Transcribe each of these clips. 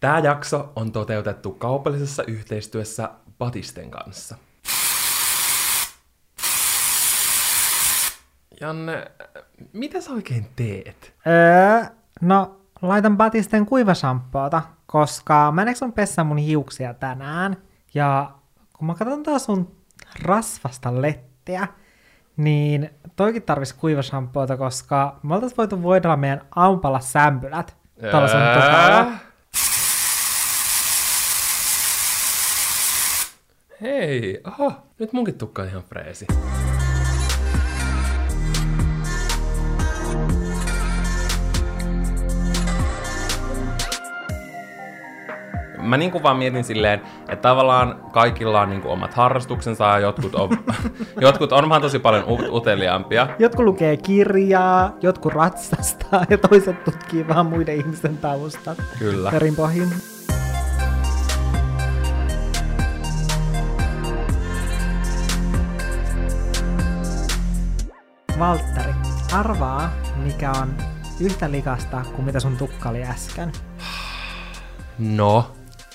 Tämä jakso on toteutettu kaupallisessa yhteistyössä Batisten kanssa. Janne, mitä sä oikein teet? Öö, no, laitan Batisten kuivashampoota, koska mä en sun pessä mun hiuksia tänään. Ja kun mä katson taas sun rasvasta lettiä, niin toikin tarvisi kuivashampoota, koska me oltais voitu voidella meidän aamupalla sämpylät sun tukalla. Hei, oho, nyt munkin tukka on ihan freesi. Mä niin kuin vaan mietin silleen, että tavallaan kaikilla on niin kuin omat harrastuksensa ja jotkut on, jotkut on vaan tosi paljon ut- uteliaampia. Jotkut lukee kirjaa, jotkut ratsastaa ja toiset tutkii vaan muiden ihmisten taustat. Kyllä. Perinpohjin. Valtteri, arvaa, mikä on yhtä likasta kuin mitä sun tukka oli äsken. No,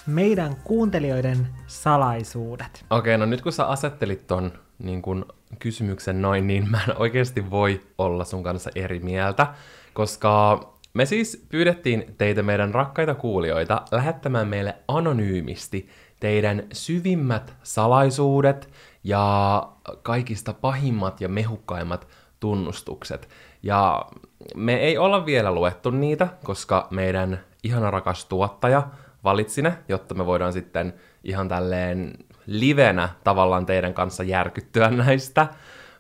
Meidän kuuntelijoiden salaisuudet. Okei, no nyt kun sä asettelit ton niin kun, kysymyksen noin, niin mä en oikeasti voi olla sun kanssa eri mieltä, koska me siis pyydettiin teitä meidän rakkaita kuulijoita lähettämään meille anonyymisti teidän syvimmät salaisuudet ja kaikista pahimmat ja mehukkaimmat tunnustukset. Ja me ei olla vielä luettu niitä, koska meidän ihana rakas tuottaja valitsi ne, jotta me voidaan sitten ihan tälleen livenä tavallaan teidän kanssa järkyttyä näistä.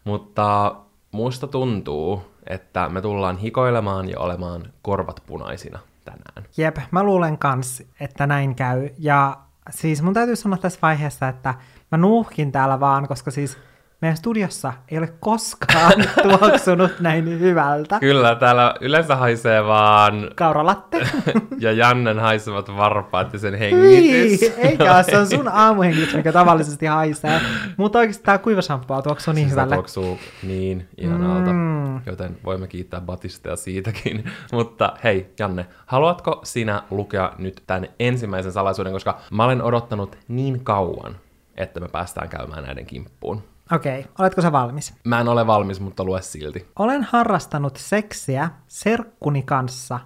Mutta musta tuntuu, että me tullaan hikoilemaan ja olemaan korvat punaisina tänään. Jep, mä luulen kans, että näin käy. Ja siis mun täytyy sanoa tässä vaiheessa, että mä nuuhkin täällä vaan, koska siis meidän studiossa ei ole koskaan tuoksunut näin hyvältä. Kyllä, täällä yleensä haisee vaan Kauralatte. ja Jannen haisevat varpaat ja sen hengitys. Hyi, eikä se on sun aamuhengitys, mikä tavallisesti haisee. Mutta oikeasti tää kuivashampoo tuoksuu niin Se hyvälle. tuoksuu niin ihanalta, mm. joten voimme kiittää Batistea siitäkin. Mutta hei, Janne, haluatko sinä lukea nyt tämän ensimmäisen salaisuuden, koska mä olen odottanut niin kauan, että me päästään käymään näiden kimppuun. Okei, okay, oletko sä valmis? Mä en ole valmis, mutta lue silti. Olen harrastanut seksiä serkkuni kanssa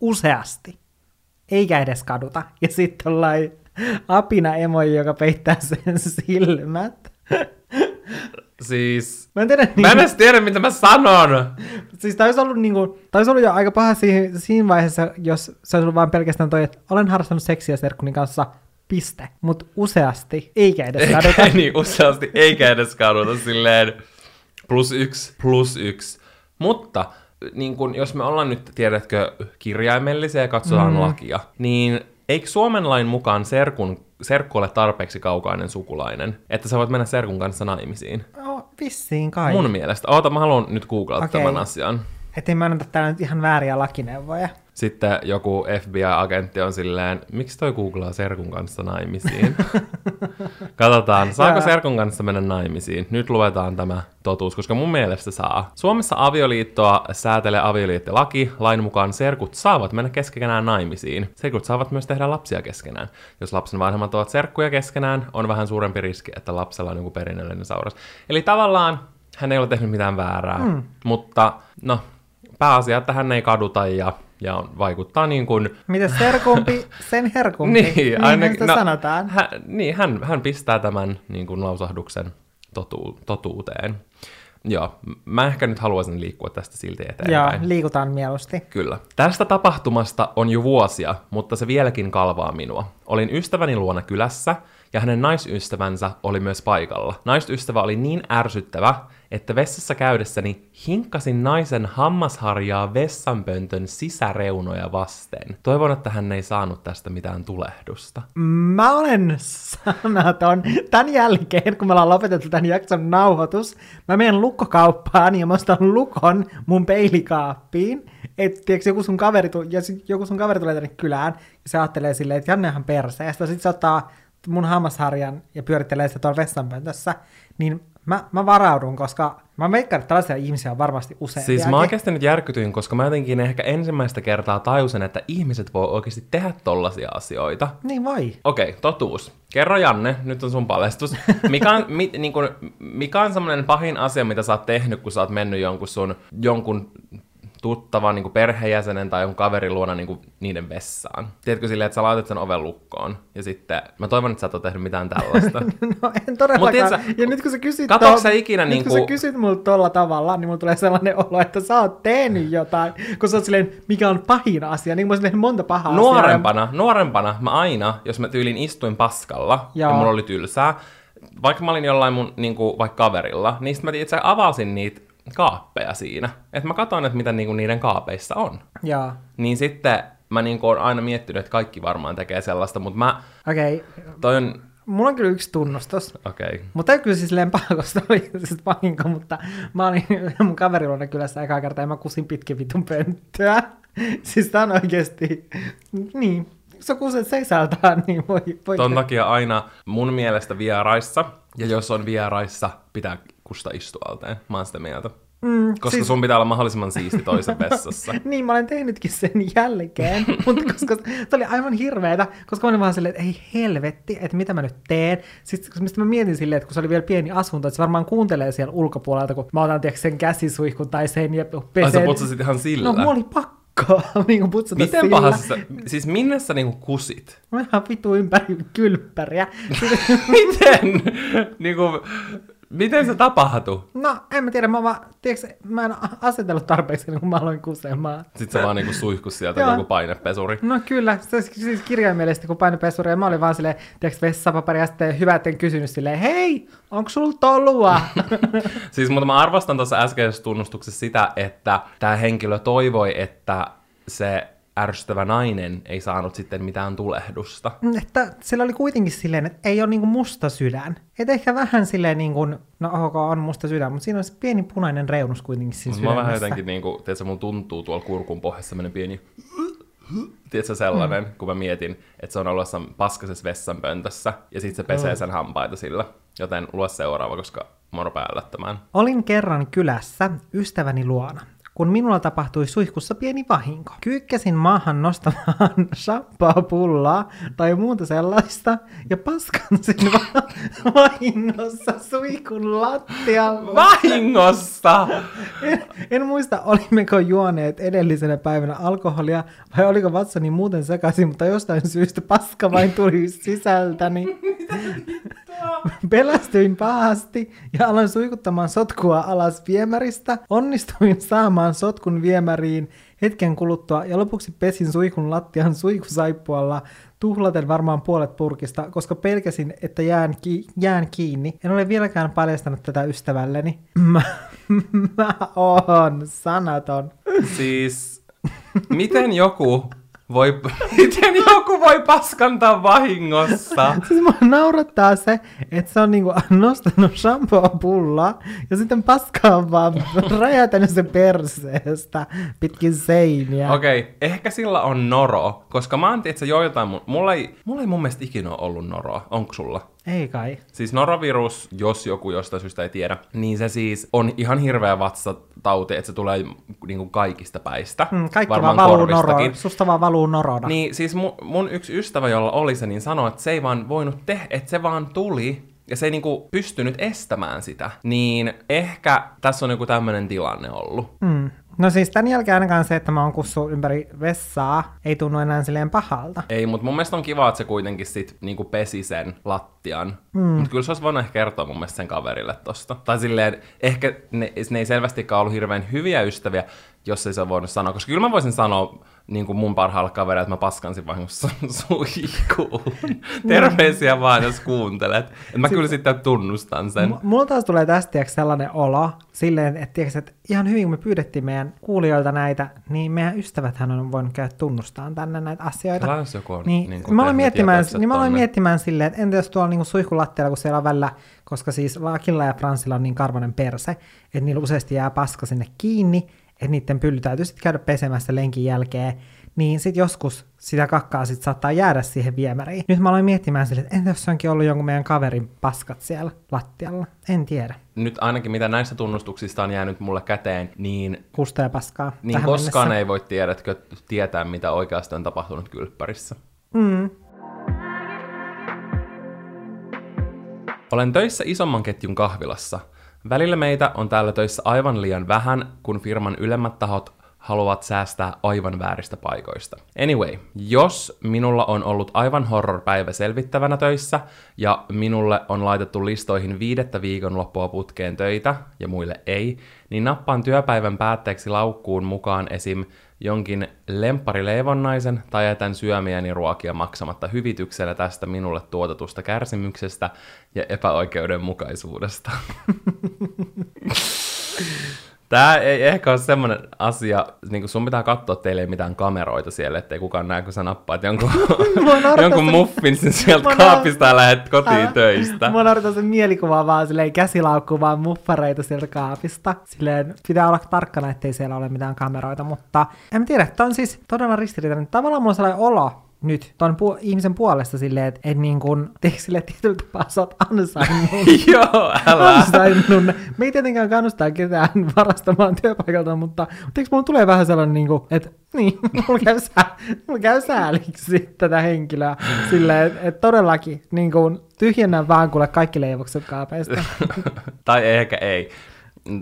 useasti, eikä edes kaduta. Ja sitten ollaan apina emoji, joka peittää sen silmät. Siis... Mä en tiedä, Mä en edes tiedä, mitä mä sanon! Siis tämä olisi ollut, niinku, tää olisi ollut jo aika paha siihen, siinä vaiheessa, jos se olisi ollut vain pelkästään toi, että olen harrastanut seksiä serkkuni kanssa, piste. Mutta useasti, eikä edes kaduta. Eikä niin useasti, eikä edes kaduta silleen plus yksi, plus yksi. Mutta niin kun, jos me ollaan nyt, tiedätkö, kirjaimellisia ja katsotaan mm. lakia, niin eikö Suomen lain mukaan serkun, serkku ole tarpeeksi kaukainen sukulainen, että sä voit mennä serkun kanssa naimisiin? No, vissiin kai. Mun mielestä. Oota, mä haluan nyt googlata Okei. tämän asian. Ettei mä anneta täällä nyt ihan vääriä lakineuvoja. Sitten joku FBI-agentti on silleen, miksi toi googlaa Serkun kanssa naimisiin? Katsotaan, saako. Serkun kanssa mennä naimisiin? Nyt luetaan tämä totuus, koska mun mielestä saa. Suomessa avioliittoa säätelee avioliittolaki. Lain mukaan serkut saavat mennä keskenään naimisiin. Serkut saavat myös tehdä lapsia keskenään. Jos lapsen vanhemmat ovat serkkuja keskenään, on vähän suurempi riski, että lapsella on joku perinnöllinen sairaus. Eli tavallaan hän ei ole tehnyt mitään väärää, mm. mutta no, pääasia, että hän ei kaduta ja, ja on, vaikuttaa niin kuin... Mitä serkumpi, sen herkumpi. Niin, ainakin, sitä sanotaan. Hän, niin, hän, hän pistää tämän niin kuin lausahduksen totu, totuuteen. Joo, mä ehkä nyt haluaisin liikkua tästä silti Joo, eteenpäin. liikutaan mieluusti. Kyllä. Tästä tapahtumasta on jo vuosia, mutta se vieläkin kalvaa minua. Olin ystäväni luona kylässä, ja hänen naisystävänsä oli myös paikalla. Naisystävä oli niin ärsyttävä, että vessassa käydessäni hinkkasin naisen hammasharjaa vessanpöntön sisäreunoja vasten. Toivon, että hän ei saanut tästä mitään tulehdusta. Mä olen sanaton. Tän jälkeen, kun me ollaan lopetettu tämän jakson nauhoitus, mä menen lukkokauppaan ja mä ostan lukon mun peilikaappiin. Että tiiäks, joku sun kaveri, tu- ja joku sun kaveri tulee tänne kylään ja se ajattelee silleen, että Janne on ihan perseestä. Sitten se ottaa mun hammasharjan ja pyörittelee sitä tuolla vessanpöntössä. Niin mä, mä varaudun, koska mä veikkaan, että tällaisia ihmisiä on varmasti useampia. Siis mä oikeasti nyt järkytyin, koska mä jotenkin ehkä ensimmäistä kertaa tajusin, että ihmiset voi oikeasti tehdä tollaisia asioita. Niin voi. Okei, okay, totuus. Kerro Janne, nyt on sun paljastus. Mikä on, mi, niin kun, mikä on semmoinen pahin asia, mitä sä oot tehnyt, kun sä oot mennyt jonkun sun, jonkun tuttavan niin perheenjäsenen tai jonkun kaverin luona niin niiden vessaan. Tiedätkö silleen, että sä laitat sen oven lukkoon ja sitten, mä toivon, että sä et ole tehnyt mitään tällaista. no en todellakaan. Mut ja nyt kun sä kysyt, to- sä ikinä nyt niin kun sä kysyt multa tolla tavalla, niin mulla tulee sellainen olo, että sä oot tehnyt jotain, kun sä oot silleen, mikä on pahin asia, niin mä oon monta pahaa Nuorempana, asiaa. nuorempana mä aina, jos mä tyylin istuin paskalla Joo. ja mulla oli tylsää, vaikka mä olin jollain mun niin kuin, vaikka kaverilla, niin sitten mä itse avasin niitä kaappeja siinä. Että mä katson, että mitä niinku niiden kaapeissa on. Jaa. Niin sitten mä niinku oon aina miettinyt, että kaikki varmaan tekee sellaista, mutta mä... Okei. Okay. Toi on... Mulla on kyllä yksi tunnustus. Okei. Okay. Mutta ei kyllä siis paha, koska oli siis vahinko, mutta mä olin mun kaveriluona kylässä ekaa kertaa ja mä kusin pitkin vitun pönttöä. siis tää on oikeesti, niin, se kuset seisältää, niin voi, voi... Ton takia aina mun mielestä vieraissa, ja jos on vieraissa, pitää kusta istualteen. Mä oon sitä mieltä. Mm, koska siis... sun pitää olla mahdollisimman siisti toisen vessassa. niin, mä olen tehnytkin sen jälkeen, mutta koska se oli aivan hirveetä, koska mä olin vaan silleen, että ei helvetti, että mitä mä nyt teen. Sitten mistä mä mietin silleen, että kun se oli vielä pieni asunto, että se varmaan kuuntelee siellä ulkopuolelta, kun mä otan tiedätkö, sen käsisuihkun tai sen ja pesen. Ai sä putsasit ihan sillä? No, mulla oli pakko niin putsata Miten sillä. pahassa, siis minne sä niinku kusit? Mä ihan vitu ympäri kylppäriä. Miten? niinku, Miten se tapahtui? No, en mä tiedä, mä, vaan, tiedätkö, mä en asetellut tarpeeksi, kun mä aloin kusemaan. Sitten se vaan niinku suihkus sieltä joku painepesuri. No kyllä, se siis kirjaimellisesti kuin painepesuri, ja mä olin vaan silleen, tiedätkö, vessapaperi, ja sitten hyvä, etten kysynyt silleen, hei, onko sulla tolua? siis, mutta mä arvostan tuossa äskeisessä tunnustuksessa sitä, että tämä henkilö toivoi, että se ärsyttävä nainen ei saanut sitten mitään tulehdusta. Mm, että sillä oli kuitenkin silleen, että ei ole niinku musta sydän. Että ehkä vähän silleen niin kuin, no ok, on musta sydän, mutta siinä on se pieni punainen reunus kuitenkin siinä Mä vähän jotenkin niin kuin, tiedätkö, mun tuntuu tuolla kurkun pohjassa semmoinen pieni tiedätkö sellainen, mm. kun mä mietin, että se on ollut paskasessa vessanpöntössä, ja sitten se pesee sen hampaita sillä. Joten lue seuraava, koska mä oon Olin kerran kylässä ystäväni luona kun minulla tapahtui suihkussa pieni vahinko. Kyykkäsin maahan nostamaan shampoo-pullaa tai muuta sellaista ja paskansin va- vahingossa suihkun lattialla. Vahingossa? En, en muista, olimmeko juoneet edellisenä päivänä alkoholia vai oliko vatsani muuten sekaisin, mutta jostain syystä paska vain tuli sisältäni. Pelästyin pahasti ja aloin suikuttamaan sotkua alas viemäristä. Onnistuin saamaan sotkun viemäriin hetken kuluttua ja lopuksi pesin suihkun lattian suihkusaippualla tuhlaten varmaan puolet purkista, koska pelkäsin, että jään, ki- jään kiinni. En ole vieläkään paljastanut tätä ystävälleni. Mä, mä oon sanaton. Siis, miten joku voi, miten joku voi paskantaa vahingossa? siis mua naurattaa se, että se on niinku nostanut shampoo-pullaa ja sitten paskaa vaan räjätänyt se perseestä pitkin seiniä. Okei, okay, ehkä sillä on noro, koska mä oon tietysti joitain, mulla ei, mulla ei mun mielestä ikinä ollut noroa. Onko sulla? Ei kai. Siis norovirus, jos joku jostain syystä ei tiedä, niin se siis on ihan hirveä vatsatauti, että se tulee niin kuin kaikista päistä. Mm, kaikki Varmaan vaan valuu noro, susta vaan valuu norona. Niin siis mun, mun yksi ystävä, jolla oli se, niin sanoi, että se ei vaan voinut tehdä, että se vaan tuli ja se ei niinku pystynyt estämään sitä, niin ehkä tässä on joku tämmöinen tilanne ollut. Mm. No siis tämän jälkeen ainakaan se, että mä oon kussu ympäri vessaa, ei tunnu enää silleen pahalta. Ei, mutta mun mielestä on kiva, että se kuitenkin sit niinku pesi sen lattian. Mm. Mutta kyllä se olisi voinut ehkä kertoa mun mielestä sen kaverille tosta. Tai silleen, ehkä ne, ne ei selvästikään ollut hirveän hyviä ystäviä, jos ei se voinut sanoa. Koska kyllä mä voisin sanoa niin kuin mun parhaalle kaverille, että mä paskansin vahingossa suihkuun. Terveisiä vaan, jos kuuntelet. Et mä kyllä sitten tunnustan sen. M- mulla taas tulee tästä tiiäks, sellainen olo, silleen, että, tiiäks, että ihan hyvin kun me pyydettiin meidän kuulijoilta näitä, niin meidän ystäväthän on voinut käydä tunnustaan tänne näitä asioita. Kela, jos joku on niin, niin mä aloin miettimään, niin mä aloin miettimään silleen, että entä jos tuolla niin suihkulattialla, kun siellä on välillä, koska siis Akilla ja Fransilla on niin karvanen perse, että niillä useasti jää paska sinne kiinni, että niiden pylly täytyy sitten käydä pesemässä lenkin jälkeen, niin sit joskus sitä kakkaa sit saattaa jäädä siihen viemäriin. Nyt mä aloin miettimään sille, että entä jos onkin ollut jonkun meidän kaverin paskat siellä lattialla? En tiedä. Nyt ainakin mitä näistä tunnustuksista on jäänyt mulle käteen, niin, Kusta ja paskaa. niin koskaan mennessä. ei voi tiedätkö, tietää, mitä oikeasti on tapahtunut kylppärissä. Mm. Olen töissä isomman ketjun kahvilassa. Välillä meitä on täällä töissä aivan liian vähän, kun firman ylemmät tahot haluavat säästää aivan vääristä paikoista. Anyway, jos minulla on ollut aivan horror-päivä selvittävänä töissä, ja minulle on laitettu listoihin viidettä viikonloppua putkeen töitä, ja muille ei, niin nappaan työpäivän päätteeksi laukkuun mukaan esim. Jonkin lempparileivonnaisen tai jätän syömiäni ruokia maksamatta hyvityksellä tästä minulle tuotetusta kärsimyksestä ja epäoikeudenmukaisuudesta. Tää ei ehkä ole semmoinen asia, niin sun pitää katsoa, että teillä ei mitään kameroita siellä, ettei kukaan näe, kun sä nappaat jonkun, jonkun se- muffinsin sieltä Mua kaapista ja lähdet kotiin töistä. Mua naurattaa se mielikuva vaan silleen käsilaukku vaan muffareita sieltä kaapista. Silleen pitää olla tarkkana, ettei siellä ole mitään kameroita, mutta en tiedä, tämä on siis todella ristiriitainen. Tavallaan mulla on sellainen olo nyt ton pu- ihmisen puolesta silleen, että et niin kuin, teekö silleen tietyllä tapaa sä oot ansainnut Joo, älä. ansainnut. Me ei tietenkään kannustaa ketään varastamaan työpaikalta, mutta, mutta eikö mulla tulee vähän sellainen, niin kuin, että niin, mulla käy, sää, mulla käy sääliksi tätä henkilöä. Silleen, että et todellakin niin kuin, tyhjennä vaan kuule kaikki leivokset kaapeista. tai ehkä ei.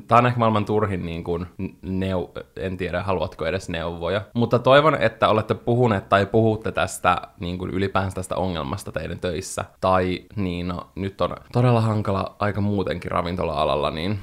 Tämä on ehkä maailman turhin niin kuin, neu- en tiedä, haluatko edes neuvoja. Mutta toivon, että olette puhuneet tai puhutte tästä niin kuin ylipäänsä tästä ongelmasta teidän töissä. Tai niin, no, nyt on todella hankala aika muutenkin ravintola-alalla, niin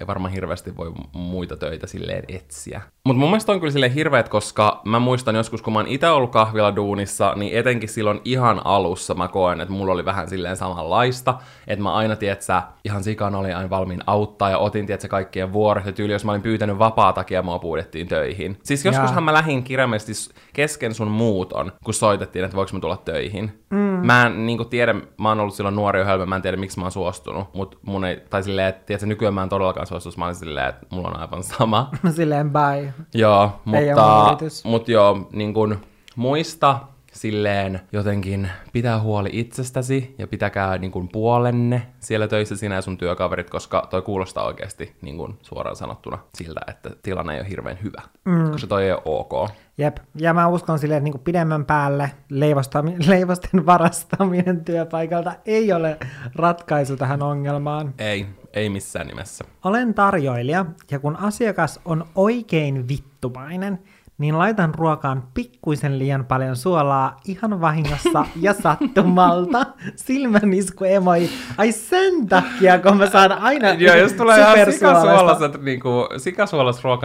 ei varmaan hirveästi voi muita töitä silleen etsiä. Mutta mun mielestä on kyllä silleen hirveet, koska mä muistan joskus, kun mä oon itse ollut kahvila duunissa, niin etenkin silloin ihan alussa mä koen, että mulla oli vähän silleen samanlaista, että mä aina, tietsä, ihan sikan oli aina valmiin auttaa ja otin, tietsä, kaikkien vuorot ja tyyli, jos mä olin pyytänyt vapaa takia, mua pyydettiin töihin. Siis joskushan mä lähdin kirjaimellisesti kesken sun muuton, kun soitettiin, että voiko mä tulla töihin. Mm. Mä en niin tiedä, mä oon ollut silloin nuori ja hölmö, mä en tiedä miksi mä oon suostunut, mutta mun ei, tai silleen, että tiedätkö, nykyään mä en todellakaan suostunut, mä olin silleen, että mulla on aivan sama. silleen bye. Joo, mutta, mutta joo, niin kun muista silleen jotenkin pitää huoli itsestäsi ja pitäkää niin kun puolenne siellä töissä sinä ja sun työkaverit, koska toi kuulostaa oikeasti niin kun suoraan sanottuna siltä, että tilanne ei ole hirveän hyvä, mm. koska toi ei ole ok. Jep, ja mä uskon silleen, että niinku pidemmän päälle leivostami- leivosten varastaminen työpaikalta ei ole ratkaisu tähän ongelmaan. Ei, ei missään nimessä. Olen tarjoilija, ja kun asiakas on oikein vittumainen, niin laitan ruokaan pikkuisen liian paljon suolaa ihan vahingossa ja sattumalta. Silmänisku emoi. Ai sen takia, kun mä saan aina Joo, jos tulee ihan sikasuolaset, niinku,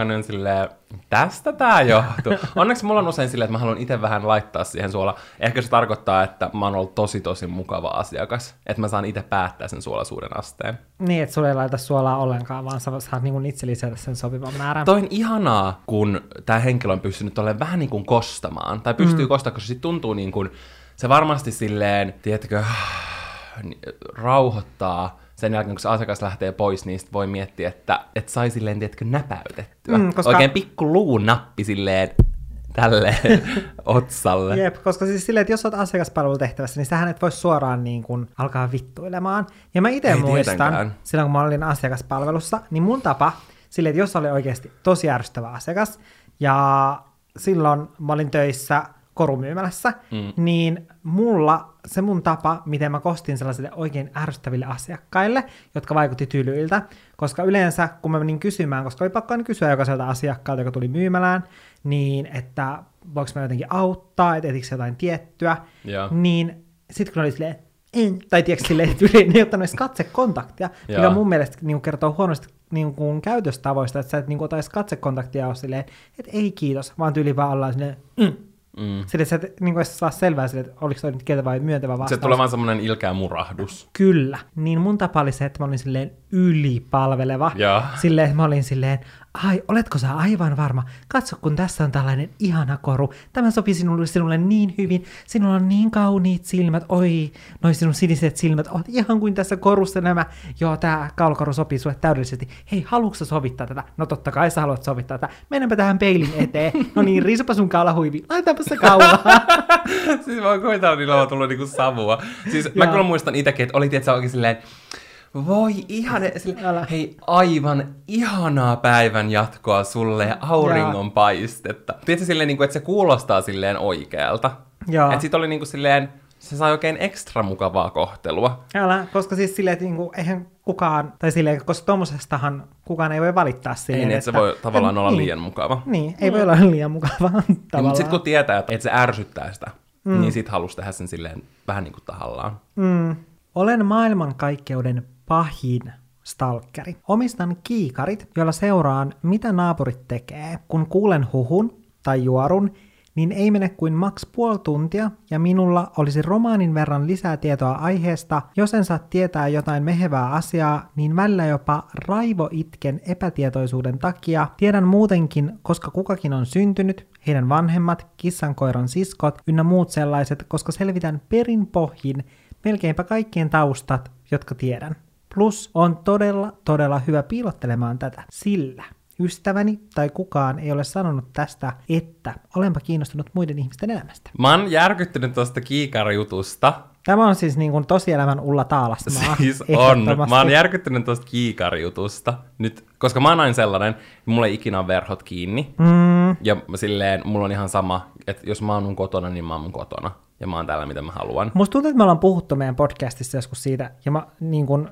niin on silleen, tästä tää johtuu. Onneksi mulla on usein silleen, että mä haluan itse vähän laittaa siihen suola. Ehkä se tarkoittaa, että mä oon ollut tosi tosi mukava asiakas. Että mä saan itse päättää sen suolasuuden asteen. Niin, että sulle ei laita suolaa ollenkaan, vaan sä saat niin itse lisätä sen sopivan määrän. Toi on ihanaa, kun tämä henkilö on pystynyt olemaan vähän niin kuin kostamaan. Tai pystyy mm. kostamaan, koska se tuntuu niin kuin, se varmasti silleen, tiedätkö, rauhoittaa sen jälkeen, kun se asiakas lähtee pois, niin sit voi miettiä, että et sai silleen, tiedätkö, näpäytettyä. Mm, koska-. Oikein pikku luunappi silleen tälle otsalle. Jep, koska siis silleen, että jos olet asiakaspalvelutehtävässä, niin sähän et voi suoraan niin kuin alkaa vittuilemaan. Ja mä itse muistan, tietenkään. silloin kun mä olin asiakaspalvelussa, niin mun tapa, silleen, että jos oli oikeasti tosi ärsyttävä asiakas, ja silloin mä olin töissä korumyymälässä, mm. niin mulla se mun tapa, miten mä kostin sellaisille oikein ärsyttäville asiakkaille, jotka vaikutti tylyiltä, koska yleensä kun mä menin kysymään, koska oli pakko aina kysyä jokaiselta asiakkaalta, joka tuli myymälään, niin että voiko mä jotenkin auttaa, että etikö jotain tiettyä, Joo. niin sitten kun oli silleen, en, tai tiedätkö silleen, että yli, ne ei ottanut edes katsekontaktia, mikä mun mielestä niin kertoo huonosta niin kuin käytöstavoista, että sä et niin kuin, ota edes katsekontaktia ole silleen, että ei kiitos, vaan tyyli vaan ollaan silleen, mm. Mm. Että sä et niin kuin saa selvää silleen, että oliko toi nyt kieltä vai myöntävä Se vastaus. tulee vaan semmonen ilkeä murahdus. Kyllä. Niin mun tapa oli se, että mä olin silleen ylipalveleva. Joo. Silleen, että mä olin silleen, ai, oletko sä aivan varma? Katso, kun tässä on tällainen ihana koru. Tämä sopii sinulle, sinulle niin hyvin. Sinulla on niin kauniit silmät. Oi, noi sinun siniset silmät. Oot ihan kuin tässä korussa nämä. Joo, tää kaulakoru sopii sulle täydellisesti. Hei, haluatko sä sovittaa tätä? No totta kai sä haluat sovittaa tätä. Mennäänpä tähän peilin eteen. No niin, riisupa sun kaulahuivi. Laitetaanpa se kaulaa. siis mä oon kuvitella, niillä on tullut niinku savua. Siis mä kyllä muistan itekin, että oli tietysti oikein silleen, voi sille, Älä. hei aivan ihanaa päivän jatkoa sulle ja auringon paistetta. Tiedätkö silleen, niin kuin, että se kuulostaa silleen oikealta. Että sit oli niin kuin silleen, se sai oikein ekstra mukavaa kohtelua. Älä, koska siis silleen, että niinku, eihän kukaan, tai silleen, koska tommosestahan kukaan ei voi valittaa silleen, Ei niin, että se voi tavallaan en- olla niin, liian mukava. Niin, ei voi olla liian mukavaa Ja, mutta tavallaan. sitten kun tietää, että että se ärsyttää sitä, mm. niin sit halusi tehdä sen silleen vähän niin kuin tahallaan. Mm. Olen maailmankaikkeuden pahin stalkeri. Omistan kiikarit, joilla seuraan, mitä naapurit tekee. Kun kuulen huhun tai juorun, niin ei mene kuin maks puoli tuntia, ja minulla olisi romaanin verran lisää tietoa aiheesta. Jos en saa tietää jotain mehevää asiaa, niin välillä jopa raivo itken epätietoisuuden takia. Tiedän muutenkin, koska kukakin on syntynyt, heidän vanhemmat, kissankoiran siskot ynnä muut sellaiset, koska selvitän perin pohjin melkeinpä kaikkien taustat, jotka tiedän. Plus on todella, todella hyvä piilottelemaan tätä, sillä ystäväni tai kukaan ei ole sanonut tästä, että olenpa kiinnostunut muiden ihmisten elämästä. Mä oon järkyttynyt tuosta kiikarijutusta. Tämä on siis niin kuin tosielämän Ulla Taalasmaa. Siis on. Mä oon järkyttynyt tuosta kiikarijutusta. Nyt, koska mä oon aina sellainen, mulla ei ikinä ole verhot kiinni. Mm, Ja silleen, mulla on ihan sama, että jos mä oon mun kotona, niin mä oon mun kotona. Ja mä oon täällä, mitä mä haluan. Musta tuntuu, että me ollaan puhuttu meidän podcastissa joskus siitä, ja mä, niin kuin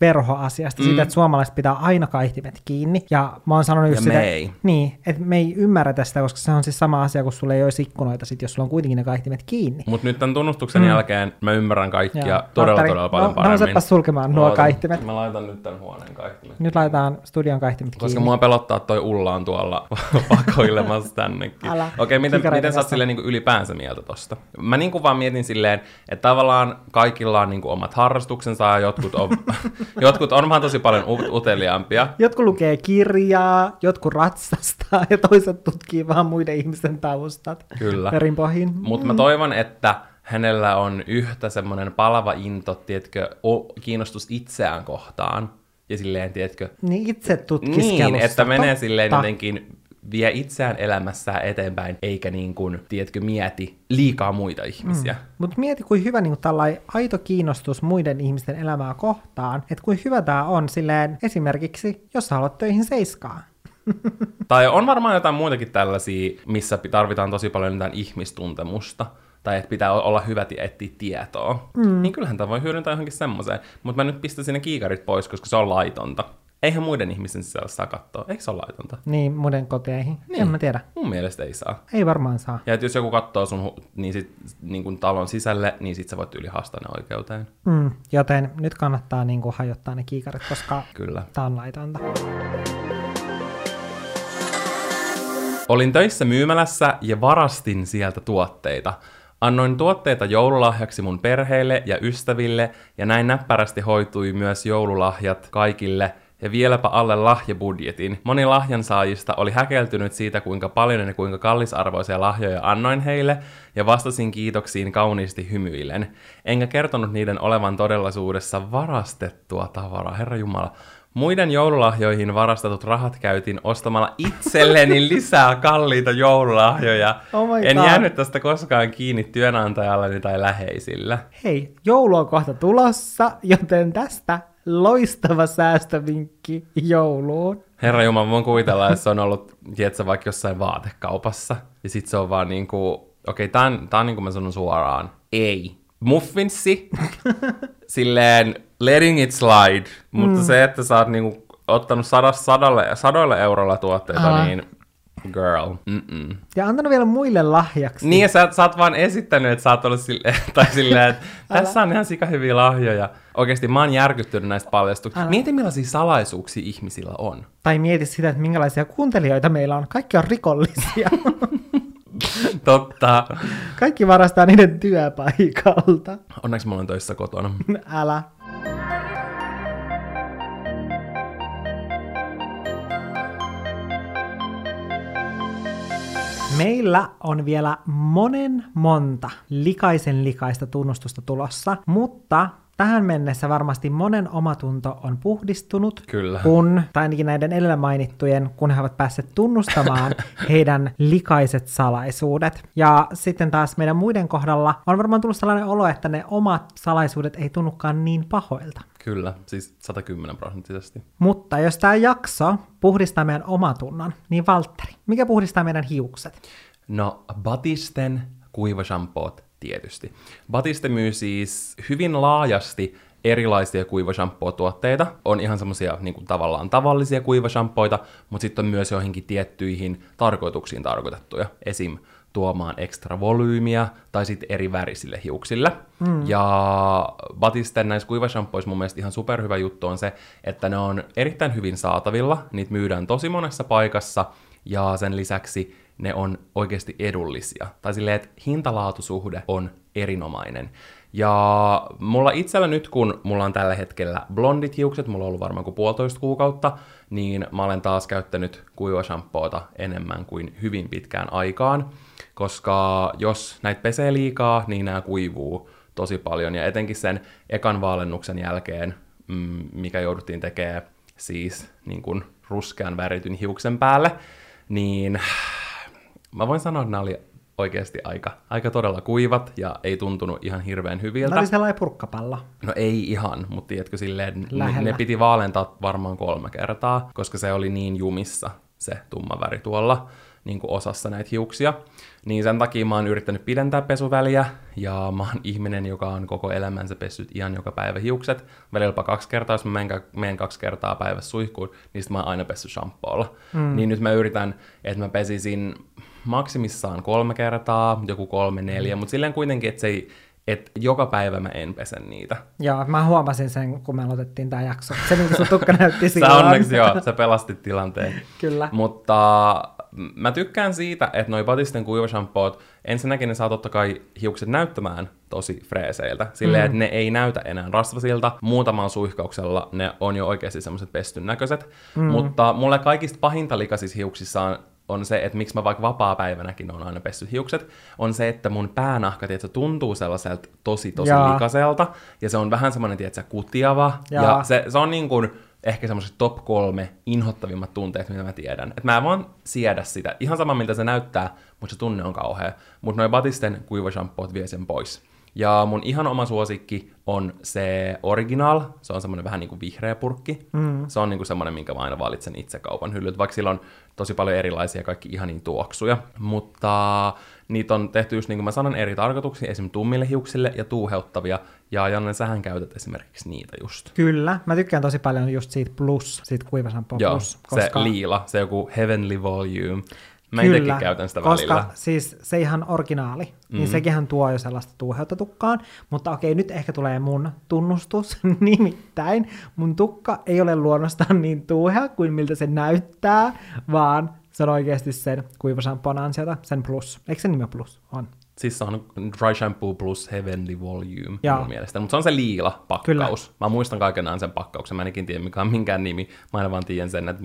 verhoasiasta, mm. siitä, että suomalaiset pitää aina kaihtimet kiinni. Ja mä oon sanonut just Ja me sitä, ei. Niin, että me ei ymmärretä sitä, koska se on siis sama asia, kun sulla ei olisi ikkunoita, sit, jos sulla on kuitenkin ne kaihtimet kiinni. Mutta nyt tämän tunnustuksen mm. jälkeen mä ymmärrän kaikkia Joo. todella, Valtteri, todella paljon no- paremmin. nousepas sulkemaan nuo Oota, kaihtimet. Mä laitan nyt tämän huoneen kaihtimet. Nyt laitetaan studion kaihtimet Koska kiinni. mua pelottaa, että toi Ulla on tuolla pakoilemassa tännekin. Okei, miten, Kikareiden miten sä oot silleen niin ylipäänsä mieltä tosta? Mä niin kuin vaan mietin silleen, että tavallaan kaikilla on niin kuin omat harrastuksensa ja jotkut on, jotkut on vaan tosi paljon ut- uteliaampia. Jotkut lukee kirjaa, jotkut ratsastaa ja toiset tutkii vaan muiden ihmisten taustat. Kyllä. Perinpohjin. Mutta mä toivon, että hänellä on yhtä semmoinen palava into, tiedätkö, o- kiinnostus itseään kohtaan. Ja silleen, tiedätkö, Niin itse tutkiskelusta. niin, että menee silleen jotenkin vie itseään elämässään eteenpäin, eikä niin kuin, tiedätkö, mieti liikaa muita ihmisiä. Mm. Mutta mieti, kuin hyvä niin tällainen aito kiinnostus muiden ihmisten elämää kohtaan. Että kuin hyvä tämä on silleen esimerkiksi, jos sä haluat töihin seiskaan. Tai on varmaan jotain muitakin tällaisia, missä tarvitaan tosi paljon jotain ihmistuntemusta. Tai että pitää olla hyvä etsiä tietoa. Mm. Niin kyllähän tämä voi hyödyntää johonkin semmoiseen. Mutta mä nyt pistän sinne kiikarit pois, koska se on laitonta. Eihän muiden ihmisten sisällä saa katsoa. Eikö se ole laitonta? Niin, muiden koteihin. Niin. En mä tiedä. Mun mielestä ei saa. Ei varmaan saa. Ja että jos joku katsoo sun hu- niin sit, niin kuin talon sisälle, niin sit sä voit yli haastaa ne oikeuteen. Mm, joten nyt kannattaa niin kuin hajottaa ne kiikarit, koska Kyllä. tää on laitonta. Olin töissä myymälässä ja varastin sieltä tuotteita. Annoin tuotteita joululahjaksi mun perheelle ja ystäville, ja näin näppärästi hoitui myös joululahjat kaikille, ja vieläpä alle lahjabudjetin. Moni lahjansaajista oli häkeltynyt siitä, kuinka paljon ja kuinka kallisarvoisia lahjoja annoin heille, ja vastasin kiitoksiin kauniisti hymyillen. Enkä kertonut niiden olevan todellisuudessa varastettua tavaraa, herra Jumala. Muiden joululahjoihin varastetut rahat käytin ostamalla itselleni lisää kalliita joululahjoja. Oh en jäänyt tästä koskaan kiinni työnantajalleni tai läheisillä. Hei, joulu on kohta tulossa, joten tästä loistava säästövinkki jouluun. Herra Jumala, mä voin kuvitella, että se on ollut, tiedätkö, vaikka jossain vaatekaupassa. Ja sit se on vaan niinku, okei, okay, tää on, tää on niinku mä sanon suoraan, ei. Muffinssi, silleen letting it slide, mutta se, että sä oot niinku ottanut sadas, sadalle, sadoille eurolla tuotteita, Älä. niin girl, mm-mm. Ja antanut vielä muille lahjaksi. Niin, ja sä, sä oot vaan esittänyt, että sä oot ollut silleen, tai silleen, että tässä on ihan sika hyviä lahjoja. Oikeasti mä oon järkyttynyt näistä paljastuksista. Älä. Mieti millaisia salaisuuksia ihmisillä on. Tai mieti sitä, että minkälaisia kuuntelijoita meillä on. Kaikki on rikollisia. Totta. Kaikki varastaa niiden työpaikalta. Onneksi mä olen töissä kotona. Älä. Meillä on vielä monen monta likaisen likaista tunnustusta tulossa, mutta tähän mennessä varmasti monen omatunto on puhdistunut, Kyllä. kun, tai ainakin näiden edellä mainittujen, kun he ovat päässeet tunnustamaan heidän likaiset salaisuudet. Ja sitten taas meidän muiden kohdalla on varmaan tullut sellainen olo, että ne omat salaisuudet ei tunnukaan niin pahoilta. Kyllä, siis 110 prosenttisesti. Mutta jos tämä jakso puhdistaa meidän omatunnon, niin Valtteri, mikä puhdistaa meidän hiukset? No, Batisten kuivashampoot tietysti. Batiste myy siis hyvin laajasti erilaisia kuivashampoo-tuotteita. On ihan semmoisia niin tavallaan tavallisia kuivashampoita, mutta sitten on myös joihinkin tiettyihin tarkoituksiin tarkoitettuja. Esim. Tuomaan ekstra volyymiä tai sitten eri värisille hiuksille. Mm. Ja Batisten näissä kuivashampoissa mun mielestä ihan superhyvä juttu on se, että ne on erittäin hyvin saatavilla, niitä myydään tosi monessa paikassa, ja sen lisäksi ne on oikeasti edullisia. Tai silleen, että hintalaatusuhde on erinomainen. Ja mulla itsellä nyt, kun mulla on tällä hetkellä blondit hiukset, mulla on ollut varmaan kuin puolitoista kuukautta, niin mä olen taas käyttänyt kuivashampoota enemmän kuin hyvin pitkään aikaan, koska jos näitä pesee liikaa, niin nämä kuivuu tosi paljon, ja etenkin sen ekan vaalennuksen jälkeen, mm, mikä jouduttiin tekemään siis niin kuin ruskean värityn hiuksen päälle, niin mä voin sanoa, että nämä oli oikeasti aika, aika todella kuivat ja ei tuntunut ihan hirveän hyviltä. Tämä oli sellainen purkkapallo. No ei ihan, mutta tiedätkö silleen, Lähellä. ne piti vaalentaa varmaan kolme kertaa, koska se oli niin jumissa se tumma väri tuolla niin kuin osassa näitä hiuksia. Niin sen takia mä oon yrittänyt pidentää pesuväliä, ja mä oon ihminen, joka on koko elämänsä pessyt ihan joka päivä hiukset. Välillä jopa kaksi kertaa, jos mä menen, menen kaksi kertaa päivässä suihkuun, niin sit mä oon aina pessy shampoolla. Mm. Niin nyt mä yritän, että mä pesisin maksimissaan kolme kertaa, joku kolme, neljä, mutta silleen kuitenkin, että se ei, että joka päivä mä en pese niitä. Joo, mä huomasin sen, kun me aloitettiin tämä jakso. Se, miltä sun tukka näytti Sä silloin. onneksi joo, sä pelastit tilanteen. Kyllä. Mutta mä tykkään siitä, että noi Batisten kuivashampoot, ensinnäkin ne saa totta kai hiukset näyttämään tosi freeseiltä. Silleen, mm. että ne ei näytä enää rasvasilta. Muutamalla suihkauksella ne on jo oikeasti semmoiset pestyn näköiset. Mm. Mutta mulle kaikista pahinta likaisissa hiuksissa on on se, että miksi mä vaikka vapaa-päivänäkin on aina pessyt hiukset, on se, että mun päänahka, tiedätkö, tuntuu sellaiselta tosi tosi Jaa. likaselta, ja se on vähän semmoinen, tiedätkö, kutiava, Jaa. ja se, se on niin kuin ehkä semmoiset top kolme inhottavimmat tunteet, mitä mä tiedän. Että mä en vaan siedä sitä. Ihan sama, miltä se näyttää, mutta se tunne on kauhea. Mutta noi Batisten kuivashampoot vie sen pois. Ja mun ihan oma suosikki on se original. Se on semmoinen vähän niin kuin vihreä purkki. Mm. Se on niin kuin semmoinen, minkä mä aina valitsen itse kaupan hyllyt, vaikka sillä on tosi paljon erilaisia kaikki ihania tuoksuja. Mutta niitä on tehty just niin kuin mä sanon eri tarkoituksiin, esimerkiksi tummille hiuksille ja tuuheuttavia. Ja Janne, sähän käytät esimerkiksi niitä just. Kyllä, mä tykkään tosi paljon just siitä plus, siitä kuivasampoo Joo, plus. se liila, se joku heavenly volume. Mä Kyllä, käytän sitä koska välillä. siis se ihan originaali, niin sekinhän tuo jo sellaista tuuheutta tukkaan, mutta okei, nyt ehkä tulee mun tunnustus, nimittäin mun tukka ei ole luonnostaan niin tuuhea kuin miltä se näyttää, vaan se on oikeasti sen kuivasampon ansiota, sen plus. Eikö se nimi plus? On. Siis se on Dry Shampoo plus Heavenly Volume Joo. mun mielestä. Mutta se on se liila pakkaus. Kyllä. Mä muistan kaikenaan sen pakkauksen. Mä ainakin tiedä mikä on minkään nimi. Mä aina vaan tiedän sen, että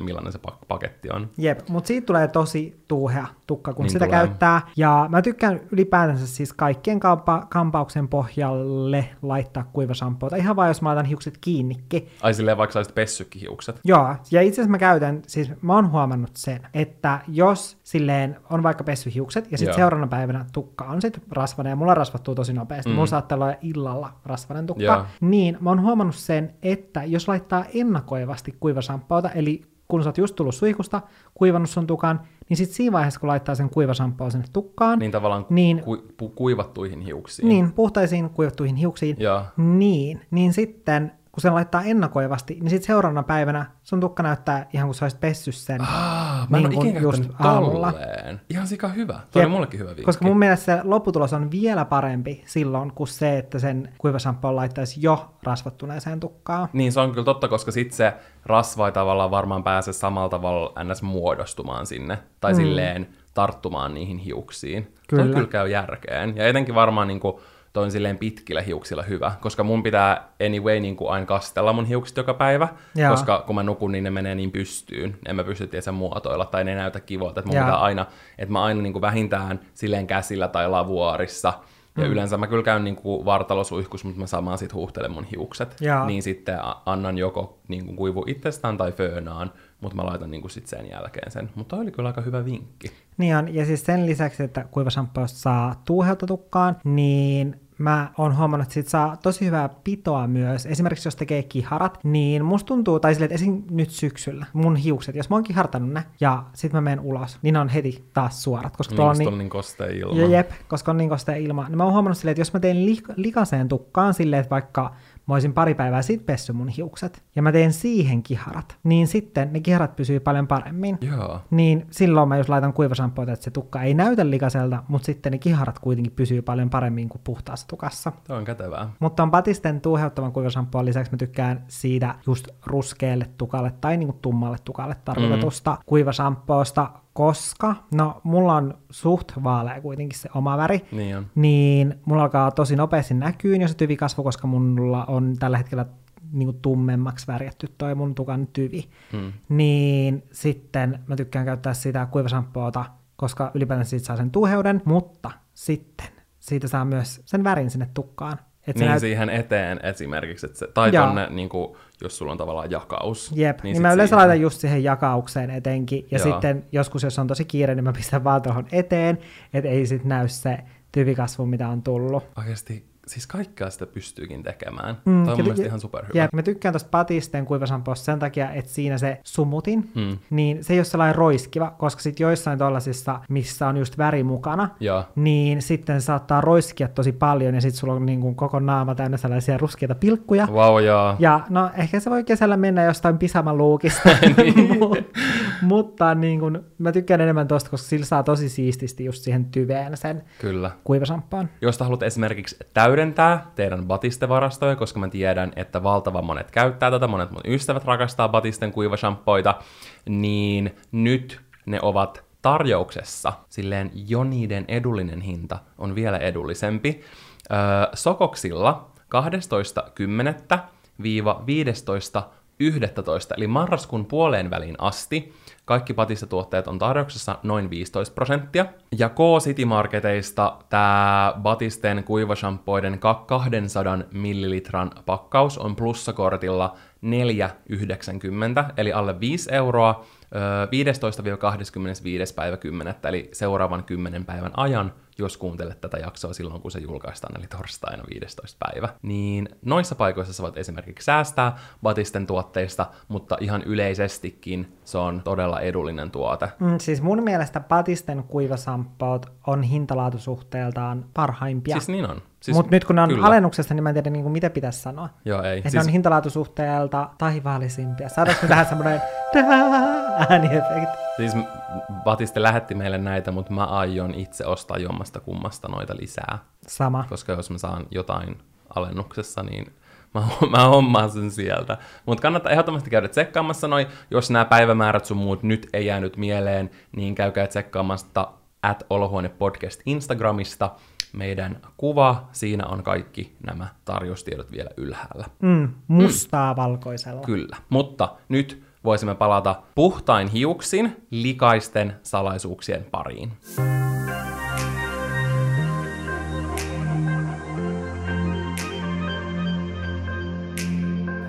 millainen, se pak- paketti on. Jep, mutta siitä tulee tosi tuuhea tukka, kun Niin sitä tulee. käyttää. Ja mä tykkään ylipäätänsä siis kaikkien kampa- kampauksen pohjalle laittaa kuivasampoota. Ihan vaan jos mä laitan hiukset kiinnikin. Ai silleen vaikka saisit pessykki hiukset. Joo, ja itse asiassa mä käytän, siis mä oon huomannut sen, että jos silleen on vaikka pessy hiukset ja sitten seuraavana päivänä tukka on sitten rasvainen ja mulla rasvattuu tosi nopeasti, mm. mulla saattaa olla illalla rasvainen tukka, Joo. niin mä oon huomannut sen, että jos laittaa ennakoivasti kuivasamppoota, eli kun sä oot just tullut suihkusta, kuivannut sun tukan, niin sitten siinä vaiheessa, kun laittaa sen kuivasamppoa sinne tukkaan, Niin tavallaan Niin. ku, pu, kuivattuihin hiuksiin. niin puhtaisiin kuivattuihin hiuksiin, Joo. niin, niin sitten kun sen laittaa ennakoivasti, niin sitten seuraavana päivänä sun tukka näyttää ihan kuin sä olisit pessyt sen. Ah, mä en niin ole kuin ikinä just just aamulla. tolleen. Ihan sika hyvä. Jep. oli mullekin hyvä vinkki. Koska mun mielestä se lopputulos on vielä parempi silloin, kuin se, että sen kuivasampoon laittaisi jo rasvattuneeseen tukkaan. Niin se on kyllä totta, koska sit se rasva ei tavallaan varmaan pääse samalla tavalla ns. muodostumaan sinne. Tai mm. silleen tarttumaan niihin hiuksiin. Kyllä. Toi kyllä käy järkeen. Ja etenkin varmaan niinku toi on silleen pitkillä hiuksilla hyvä, koska mun pitää anyway niin kuin aina kastella mun hiukset joka päivä, Joo. koska kun mä nukun, niin ne menee niin pystyyn, en mä pysty tietysti muotoilla, tai ne ei näytä kivolta, että mun Joo. pitää aina, että mä aina niin kuin vähintään silleen käsillä tai lavuorissa, ja mm. yleensä mä kyllä käyn niin kuin vartalosuihkus, mutta mä samaan sit huuhtelen mun hiukset. Joo. Niin sitten annan joko niin kuin kuivu itsestään tai föönaan, mutta mä laitan niin kuin sit sen jälkeen sen. Mutta oli kyllä aika hyvä vinkki. Niin on, ja siis sen lisäksi, että kuivashampoosta saa tuuheutta tukkaan, niin mä oon huomannut, että siitä saa tosi hyvää pitoa myös. Esimerkiksi jos tekee kiharat, niin musta tuntuu, tai silleen, että esim. nyt syksyllä mun hiukset, jos mä oon kihartanut ne, ja sit mä menen ulos, niin ne on heti taas suorat, koska Niin, tuolla on niin, niin, niin kostea ilma. Ja jep, koska on niin kostea ilma. Niin mä oon huomannut silleen, että jos mä teen li- likaseen tukkaan silleen, että vaikka mä olisin pari päivää sitten pessy mun hiukset, ja mä teen siihen kiharat, niin sitten ne kiharat pysyy paljon paremmin. Joo. Niin silloin mä just laitan kuivasampoota, että se tukka ei näytä likaiselta, mutta sitten ne kiharat kuitenkin pysyy paljon paremmin kuin puhtaassa tukassa. Toi on kätevää. Mutta on patisten tuuheuttavan kuivasampoon lisäksi mä tykkään siitä just ruskealle tukalle tai niinku tummalle tukalle tarkoitetusta mm. kuivasampoosta, koska no mulla on suht vaalea kuitenkin se oma väri, Niin on. niin mulla alkaa tosi nopeasti näkyyn jo se tyvikasvu, koska mulla on tällä hetkellä niin kuin tummemmaksi värjätty toi mun tukan tyvi. Mm. Niin sitten mä tykkään käyttää sitä kuivasampoota, koska ylipäätään siitä saa sen tuheuden, mutta sitten siitä saa myös sen värin sinne tukkaan. Et Niin näyt- siihen eteen esimerkiksi, että se, tai Joo. tonne, niin kuin, jos sulla on tavallaan jakaus. Jep, niin, niin mä yleensä siihen. laitan just siihen jakaukseen etenkin, ja Joo. sitten joskus, jos on tosi kiire, niin mä pistän vaan tuohon eteen, että ei sit näy se tyvikasvu, mitä on tullut. Oikeasti, siis kaikkea sitä pystyykin tekemään. Mm, Toi on ja- mun mielestä ja- ihan superhyvä. Jep, mä tykkään tosta patisten kuivasamposta sen takia, että siinä se sumutin, Mm. niin se ei ole sellainen roiskiva, koska sit joissain tollasissa, missä on just väri mukana, Joo. niin sitten se saattaa roiskia tosi paljon, ja sitten sulla on niin kuin koko naama täynnä sellaisia ruskeita pilkkuja. Wow, joo. Ja no ehkä se voi kesällä mennä jostain pisamaluukista, Niin. Mut- mutta niin kun, mä tykkään enemmän tosta, koska sillä saa tosi siististi just siihen tyveen sen Kyllä. kuivasamppaan. Jos haluat esimerkiksi täydentää teidän batistevarastoja, koska mä tiedän, että valtavan monet käyttää tätä, monet mun ystävät rakastaa batisten kuivashampoita, niin nyt ne ovat tarjouksessa. Silleen jo niiden edullinen hinta on vielä edullisempi. Öö, Sokoksilla 12.10.-15.11. eli marraskuun puoleen väliin asti kaikki Batista-tuotteet on tarjouksessa noin 15 prosenttia. Ja K-City Marketeista tämä Batisten kuivashampoiden 200 millilitran pakkaus on plussakortilla 4,90, eli alle 5 euroa, öö, 15-25. päivä 10. eli seuraavan 10 päivän ajan, jos kuuntelet tätä jaksoa silloin, kun se julkaistaan, eli torstaina 15. päivä. Niin noissa paikoissa sä voit esimerkiksi säästää Batisten tuotteista, mutta ihan yleisestikin se on todella edullinen tuote. Mm, siis mun mielestä patisten kuivasamppoot on hintalaatusuhteeltaan parhaimpia. Siis niin on. Siis Mutta nyt kun ne on kyllä. alennuksessa, niin mä en tiedä niin kuin, mitä pitäisi sanoa. Joo, ei. Että Siis, ne on hintalaatusuhteelta taivaallisimpia. Saadaanko me tähän semmoinen ääniefekti? siis Batiste lähetti meille näitä, mutta mä aion itse ostaa jommasta kummasta noita lisää. Sama. Koska jos mä saan jotain alennuksessa, niin mä, mä hommaan sen sieltä. Mutta kannattaa ehdottomasti käydä tsekkaamassa noin. Jos nämä päivämäärät sun muut nyt ei jäänyt mieleen, niin käykää tsekkaamasta at Olohuone Podcast Instagramista meidän kuva. Siinä on kaikki nämä tarjoustiedot vielä ylhäällä. Mm, mustaa valkoisella. Kyllä. Mutta nyt voisimme palata puhtain hiuksin likaisten salaisuuksien pariin.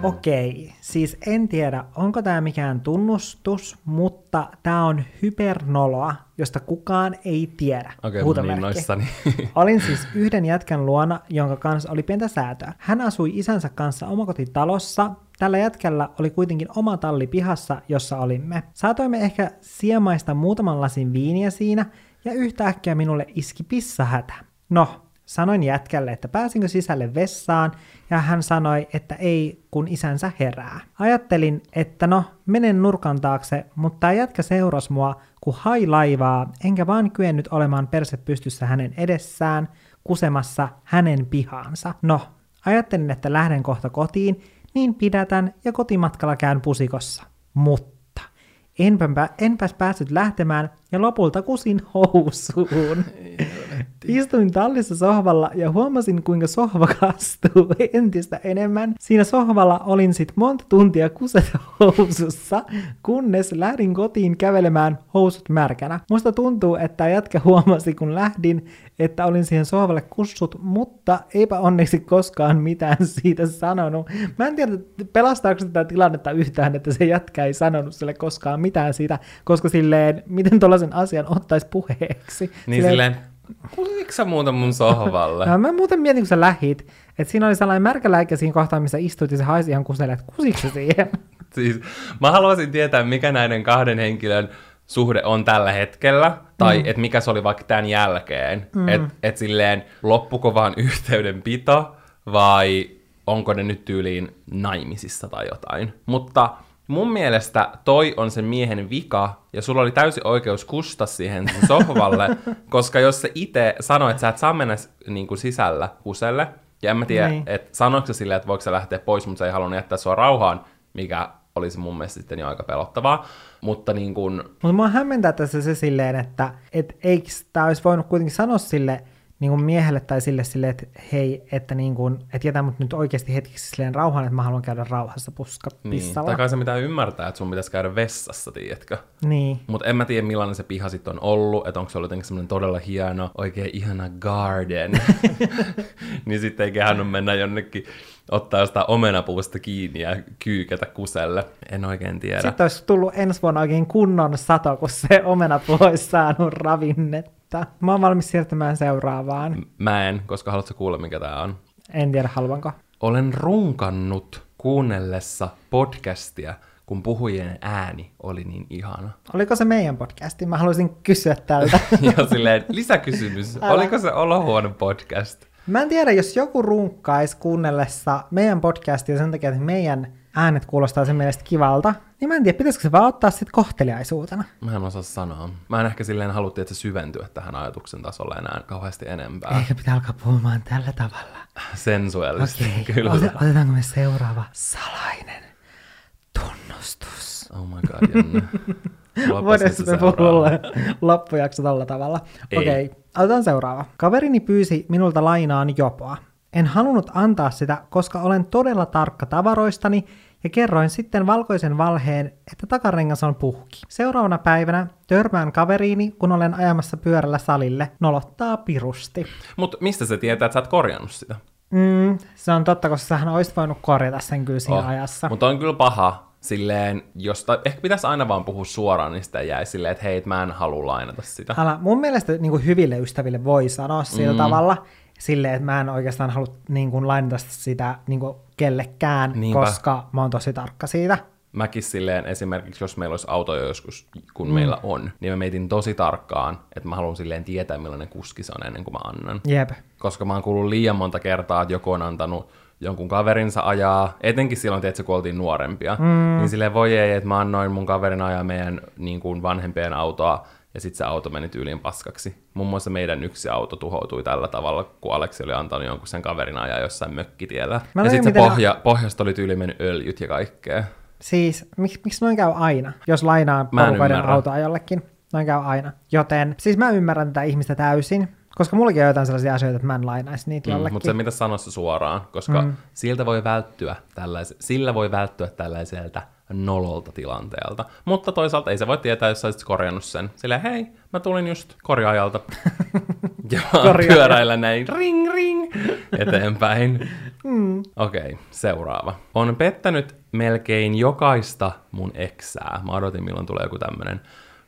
Okei, siis en tiedä, onko tämä mikään tunnustus, mutta tämä on hypernoloa, josta kukaan ei tiedä. Okei, okay, niin noissani. Olin siis yhden jätkän luona, jonka kanssa oli pientä säätöä. Hän asui isänsä kanssa omakotitalossa. Tällä jätkällä oli kuitenkin oma talli pihassa, jossa olimme. Saatoimme ehkä siemaista muutaman lasin viiniä siinä, ja yhtäkkiä minulle iski pissahätä. No, sanoin jätkälle, että pääsinkö sisälle vessaan, ja hän sanoi, että ei, kun isänsä herää. Ajattelin, että no, menen nurkan taakse, mutta jätkä seurasi mua, kun hai laivaa, enkä vaan kyennyt olemaan perse pystyssä hänen edessään, kusemassa hänen pihaansa. No, ajattelin, että lähden kohta kotiin, niin pidätän ja kotimatkalla käyn pusikossa. Mutta enpä, enpäs päässyt lähtemään ja lopulta kusin housuun. Istuin tallissa sohvalla ja huomasin, kuinka sohva kastuu entistä enemmän. Siinä sohvalla olin sit monta tuntia kuset housussa, kunnes lähdin kotiin kävelemään housut märkänä. Musta tuntuu, että jätkä huomasi, kun lähdin, että olin siihen sohvalle kussut, mutta eipä onneksi koskaan mitään siitä sanonut. Mä en tiedä, pelastaako tätä tilannetta yhtään, että se jätkä ei sanonut sille koskaan mitään siitä, koska silleen, miten tuollaisen asian ottaisi puheeksi. Niin silleen, kusitko sä muuta mun sohvalle? No, mä muuten mietin, kun sä lähit, että siinä oli sellainen märkä läikkä siinä kohtaa, missä istuit ja se haisi ihan kuselle, että kusitko sä siihen? Siis mä haluaisin tietää, mikä näiden kahden henkilön suhde on tällä hetkellä, tai mm. että mikä se oli vaikka tämän jälkeen. Mm. Että et silleen, loppuko vaan yhteydenpito, vai onko ne nyt tyyliin naimisissa tai jotain. Mutta mun mielestä toi on sen miehen vika, ja sulla oli täysi oikeus kusta siihen sohvalle, koska jos se itse sanoi, että sä et saa mennä niin kuin sisällä kuselle, ja en mä tiedä, niin. että sanoiko silleen, että voiko se lähteä pois, mutta se ei halunnut jättää sua rauhaan, mikä olisi mun mielestä sitten jo aika pelottavaa. Mutta niin kun... Mutta mua hämmentää tässä se silleen, että et eikö tämä olisi voinut kuitenkin sanoa sille niin kuin miehelle tai sille sille, että hei, että, niin kuin, että jätä mut nyt oikeasti hetkeksi silleen rauhaan, että mä haluan käydä rauhassa puska niin. Tai kai se mitään ymmärtää, että sun pitäisi käydä vessassa, tiedätkö? Niin. Mutta en mä tiedä, millainen se piha sitten on ollut, että onko se ollut jotenkin semmoinen todella hieno, oikein ihana garden. niin sitten ei kehannut mennä jonnekin ottaa jostain omenapuusta kiinni ja kyykätä kuselle. En oikein tiedä. Sitten olisi tullut ensi vuonna oikein kunnon sato, kun se omenapuu olisi saanut ravinnetta. Mä oon valmis siirtymään seuraavaan. Mä en, koska haluatko kuulla, mikä tää on? En tiedä, haluanko. Olen runkannut kuunnellessa podcastia, kun puhujien ääni oli niin ihana. Oliko se meidän podcasti? Mä haluaisin kysyä tältä. ja silleen, lisäkysymys. Älä. Oliko se Olohuone podcast? Mä en tiedä, jos joku runkkaisi kuunnellessa meidän podcastia sen takia, että meidän äänet kuulostaa sen mielestä kivalta, niin mä en tiedä, pitäisikö se vaan ottaa sitten kohteliaisuutena. Mä en osaa sanoa. Mä en ehkä silleen haluttiin, että se syventyä tähän ajatuksen tasolle enää kauheasti enempää. Eikä pitää alkaa puhumaan tällä tavalla. Sensuellisesti, okay. kyllä. Ot- otetaanko me seuraava salainen tunnustus? Oh my god, Janne. Voidaan me puhua loppujakso tällä tavalla. Okei, okay, otetaan seuraava. Kaverini pyysi minulta lainaan jopoa. En halunnut antaa sitä, koska olen todella tarkka tavaroistani ja kerroin sitten valkoisen valheen, että takarengas on puhki. Seuraavana päivänä törmään kaveriini, kun olen ajamassa pyörällä salille. Nolottaa pirusti. Mutta mistä se tietää, että sä oot korjannut sitä? Mm, se on totta, koska sähän olisit voinut korjata sen kyllä siinä oh, ajassa. Mutta on kyllä paha, silleen, josta ehkä pitäisi aina vaan puhua suoraan, niin sitä jäi silleen, että hei, mä en halua lainata sitä. Älä, mun mielestä niin kuin hyville ystäville voi sanoa sillä mm. tavalla, silleen, että mä en oikeastaan halua niin kuin, lainata sitä niin kuin, kellekään, Niinpä. koska mä oon tosi tarkka siitä. Mäkin silleen esimerkiksi, jos meillä olisi auto joskus, kun mm. meillä on, niin mä mietin tosi tarkkaan, että mä haluan silleen tietää, millainen kuski se on ennen kuin mä annan. Jep. Koska mä oon kuullut liian monta kertaa, että joku on antanut jonkun kaverinsa ajaa, etenkin silloin, että kun oltiin nuorempia, mm. niin silleen voi ei, että mä annoin mun kaverin ajaa meidän niin kuin vanhempien autoa, ja sitten se auto meni tyyliin paskaksi. Muun muassa meidän yksi auto tuhoutui tällä tavalla, kun Aleksi oli antanut jonkun sen kaverin ajaa jossain mökkitiellä. Mä ja sitten se pohja, ne... pohjasta oli tyyliin mennyt öljyt ja kaikkea. Siis, mik, miksi noin käy aina, jos lainaa porukoiden autoa jollekin? Noin käy aina. Joten, siis mä ymmärrän tätä ihmistä täysin, koska mullakin on jotain sellaisia asioita, että mä en lainaisi niitä mm. Mutta se mitä sanoisi suoraan, koska mm. siltä voi välttyä tällais- sillä voi välttyä tällaiselta nololta tilanteelta. Mutta toisaalta ei se voi tietää, jos olisit korjannut sen. Sillä hei, mä tulin just korjaajalta. ja pyöräillä näin ring ring eteenpäin. mm. Okei, okay, seuraava. On pettänyt melkein jokaista mun eksää. Mä odotin, milloin tulee joku tämmönen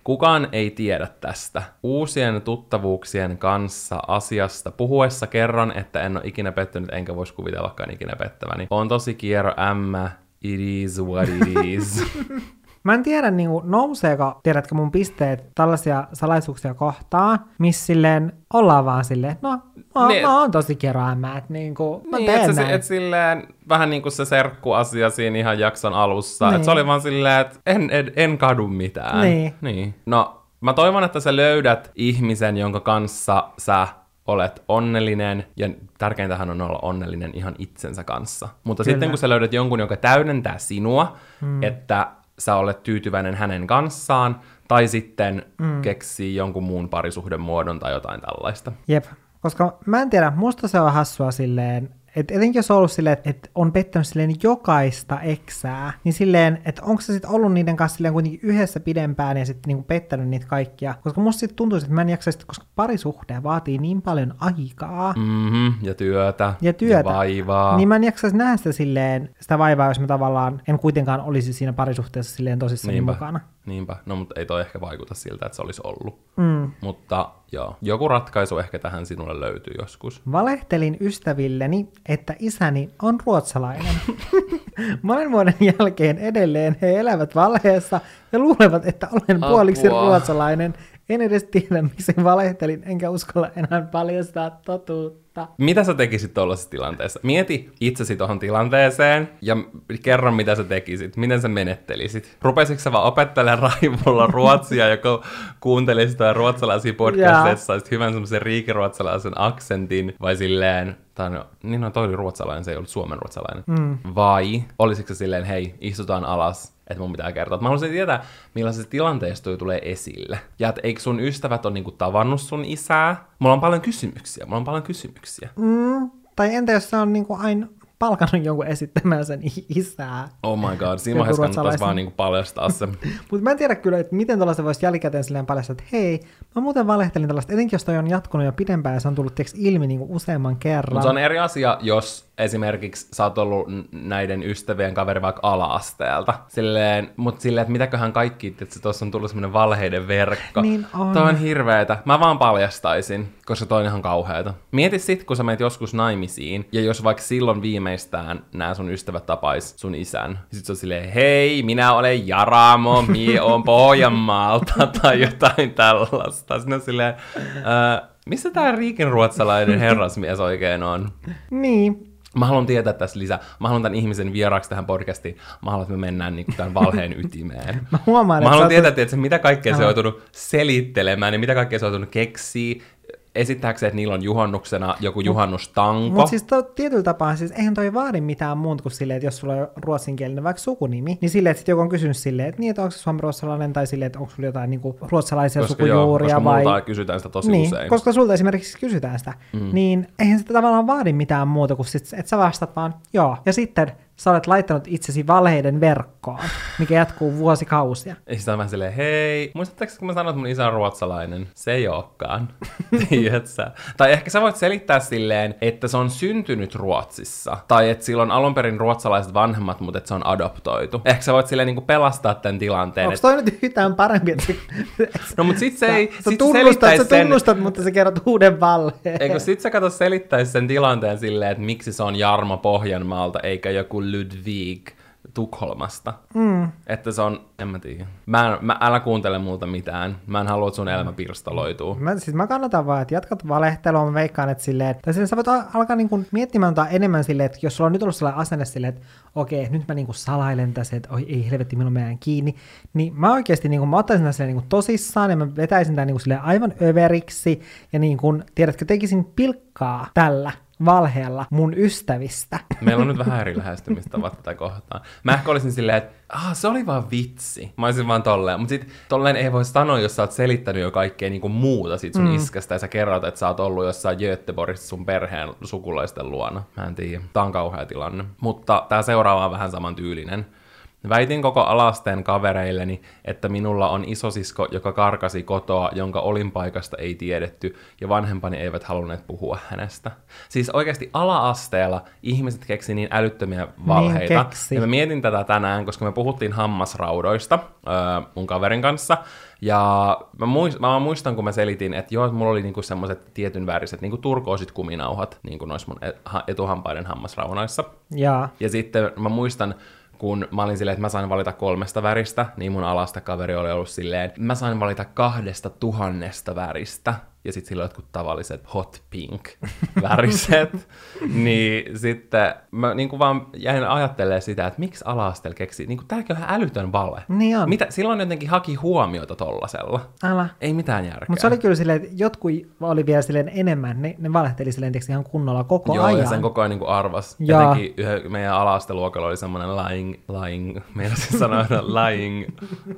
Kukaan ei tiedä tästä. Uusien tuttavuuksien kanssa asiasta puhuessa kerron, että en ole ikinä pettynyt, enkä voisi kuvitellakaan ikinä pettäväni. On tosi kiero ämmä, it is what it is. Mä en tiedä, niin kuin, nouseeko, tiedätkö mun pisteet tällaisia salaisuuksia kohtaan, missä silleen ollaan vaan silleen, no mä, niin, mä oon tosi keräämä, että niin kuin, mä niin, teen et, näin. et silleen, vähän niin kuin se serkkuasia siinä ihan jakson alussa, niin. että se oli vaan silleen, että en, en, en kadu mitään. Niin. niin. No, mä toivon, että sä löydät ihmisen, jonka kanssa sä olet onnellinen, ja tärkeintähän on olla onnellinen ihan itsensä kanssa. Mutta Kyllä. sitten kun sä löydät jonkun, joka täydentää sinua, hmm. että sä olet tyytyväinen hänen kanssaan, tai sitten mm. keksii jonkun muun parisuhden muodon tai jotain tällaista. Jep, Koska mä en tiedä, musta se on hassua silleen, että etenkin jos on ollut silleen, että, että on pettänyt silleen jokaista eksää, niin silleen, että onko se sitten ollut niiden kanssa silleen kuitenkin yhdessä pidempään ja sitten niinku pettänyt niitä kaikkia. Koska musta sitten tuntuu, että mä en jaksaisi, koska parisuhde vaatii niin paljon aikaa. Mm-hmm, ja työtä. Ja työtä. Ja vaivaa. Niin mä en jaksaisi nähdä sitä silleen, sitä vaivaa, jos mä tavallaan en kuitenkaan olisi siinä parisuhteessa silleen tosissaan mukana. Niinpä. No, mutta ei toi ehkä vaikuta siltä, että se olisi ollut. Mm. Mutta joo, joku ratkaisu ehkä tähän sinulle löytyy joskus. Valehtelin ystävilleni, että isäni on ruotsalainen. Monen vuoden jälkeen edelleen he elävät valheessa ja luulevat, että olen Apua. puoliksi ruotsalainen. En edes tiedä, miksi valehtelin, enkä uskalla enää paljastaa totuutta. Mitä sä tekisit tuollaisessa tilanteessa? Mieti itsesi tuohon tilanteeseen ja kerro, mitä sä tekisit. Miten sä menettelisit? Rupesitko sä vaan opettelemaan raivolla ruotsia, joka kuuntelisit jotain ruotsalaisia podcasteja, että saisit hyvän semmoisen riikiruotsalaisen aksentin, vai silleen, tai no, niin no toi oli ruotsalainen, se ei ollut suomen ruotsalainen. Mm. Vai olisiko se silleen, hei, istutaan alas, että mun pitää kertoa. Mä haluaisin tietää, millaisesta tilanteesta toi tulee esille. Ja että eikö sun ystävät ole niinku tavannut sun isää? Mulla on paljon kysymyksiä, mulla on paljon kysymyksiä. Mm, tai entä jos se on niinku aina palkannut jonkun esittämään sen isää? Oh my god, siinä vaiheessa kannattaisi vaan niinku paljastaa se. Mutta mä en tiedä kyllä, että miten tuollaista voisi jälkikäteen silleen paljastaa, että hei, mä muuten valehtelin tällaista, etenkin jos toi on jatkunut jo pidempään ja se on tullut tiiäks, ilmi niinku useamman kerran. Mutta se on eri asia, jos esimerkiksi sä oot ollut näiden ystävien kaveri vaikka ala-asteelta. Silleen, mutta silleen, että mitäköhän kaikki, että tuossa on tullut semmoinen valheiden verkko. Niin on. Toi on hirveetä. Mä vaan paljastaisin, koska toi on ihan kauheata. Mieti sit, kun sä menet joskus naimisiin, ja jos vaikka silloin viimeistään nämä sun ystävät tapais sun isän, ja sit se on silleen, hei, minä olen Jaramo, mie on Pohjanmaalta, tai jotain tällaista. Sitten on silleen, äh, missä tää Riikin ruotsalainen herrasmies oikein on? Niin, Mä haluan tietää tässä lisää. Mä haluan tämän ihmisen vieraaksi tähän podcastiin. Mä haluan, että me mennään niin tämän valheen ytimeen. mä huomaan, Mä että haluan oot- tietää, että mitä kaikkea se on joutunut selittelemään ja mitä kaikkea se on joutunut keksiä. Esittääkö se, että niillä on juhannuksena joku juhannustanko? Mutta siis to, tietyllä tapaa, siis eihän toi vaadi mitään muuta kuin silleen, että jos sulla on ruotsinkielinen vaikka sukunimi, niin silleen, että sit joku on kysynyt silleen, että niin, että onko se suomenruotsalainen, tai silleen, että onko sulla jotain niin kuin, ruotsalaisia koska joo, sukujuuria, koska vai... kysytään sitä tosi niin, usein. koska sulta esimerkiksi kysytään sitä, mm. niin eihän sitä tavallaan vaadi mitään muuta kuin sit, että sä vastat vaan joo. Ja sitten sä olet laittanut itsesi valheiden verkkoon, mikä jatkuu vuosikausia. Ja sitten on vähän silleen, hei, muistatteko, kun mä sanoin, että mun isä on ruotsalainen? Se ei olekaan. Sä? Tai ehkä sä voit selittää silleen, että se on syntynyt Ruotsissa. Tai että sillä on alun perin ruotsalaiset vanhemmat, mutta että se on adoptoitu. Ehkä sä voit silleen niin pelastaa tämän tilanteen. Onko toi nyt yhtään parempi, että sä, No mut sit se ei, sä, sit sä se tunnustat, sä sen, tunnustat, mutta sä kerrot uuden valheen. Eikö sit sä kato selittäisi sen tilanteen silleen, että miksi se on Jarmo Pohjanmaalta eikä joku Ludwig Tukholmasta. Mm. Että se on, en mä tiedä. Mä, en, mä, älä kuuntele multa mitään. Mä en halua, että sun elämä pirstaloituu. Mä, siis mä kannatan vaan, että jatkat valehtelua, mä veikkaan, että silleen, tai silleen sä voit al- alkaa niinku miettimään tota enemmän silleen, että jos sulla on nyt ollut sellainen asenne silleen, että okei, nyt mä niinku salailen tässä, että oi ei helvetti, milloin mä jään kiinni, niin mä oikeasti niinku, mä ottaisin tämän silleen niinku tosissaan, ja mä vetäisin tämän niinku silleen aivan överiksi, ja niinku, tiedätkö, tekisin pilkkaa tällä valheella mun ystävistä. Meillä on nyt vähän eri lähestymistavat tätä kohtaa. Mä ehkä olisin silleen, että ah, se oli vaan vitsi. Mä olisin vaan tolleen. Mutta sit tolleen ei voi sanoa, jos sä oot selittänyt jo kaikkea niinku muuta sit sun mm. iskästä ja sä kerrot, että sä oot ollut jossain Göteborgissa sun perheen sukulaisten luona. Mä en tiedä. Tää on kauhea tilanne. Mutta tää seuraava on vähän saman tyylinen. Väitin koko alasteen kavereilleni, että minulla on isosisko, joka karkasi kotoa, jonka olinpaikasta ei tiedetty, ja vanhempani eivät halunneet puhua hänestä. Siis oikeasti ala-asteella ihmiset keksi niin älyttömiä valheita. keksi. ja mä mietin tätä tänään, koska me puhuttiin hammasraudoista öö, mun kaverin kanssa, ja mä, muist, mä muistan, kun mä selitin, että joo, mulla oli niinku semmoiset tietyn väriset niinku turkoosit kuminauhat niinku noissa mun ha- etuhampaiden hammasraunoissa. Ja Ja sitten mä muistan, kun mä olin silleen, että mä sain valita kolmesta väristä, niin mun alasta kaveri oli ollut silleen, mä sain valita kahdesta tuhannesta väristä. Ja sitten sillä oli jotkut tavalliset hot pink väriset. niin sitten mä niin kuin vaan jäin ajattelemaan sitä, että miksi ala keksi, niin kuin tämäkin on ihan älytön vale. Niin on. Mitä, silloin jotenkin haki huomiota tollasella. älä. Ei mitään järkeä. Mutta se oli kyllä silleen, että jotkut oli vielä silleen enemmän, ne, ne valehteli silleen ihan kunnolla koko Joo, ajan. ja sen koko ajan niin arvas. Jaa. Jotenkin yhden, meidän ala-asteluokalla oli semmoinen lying, lying, meinasin sanoa lying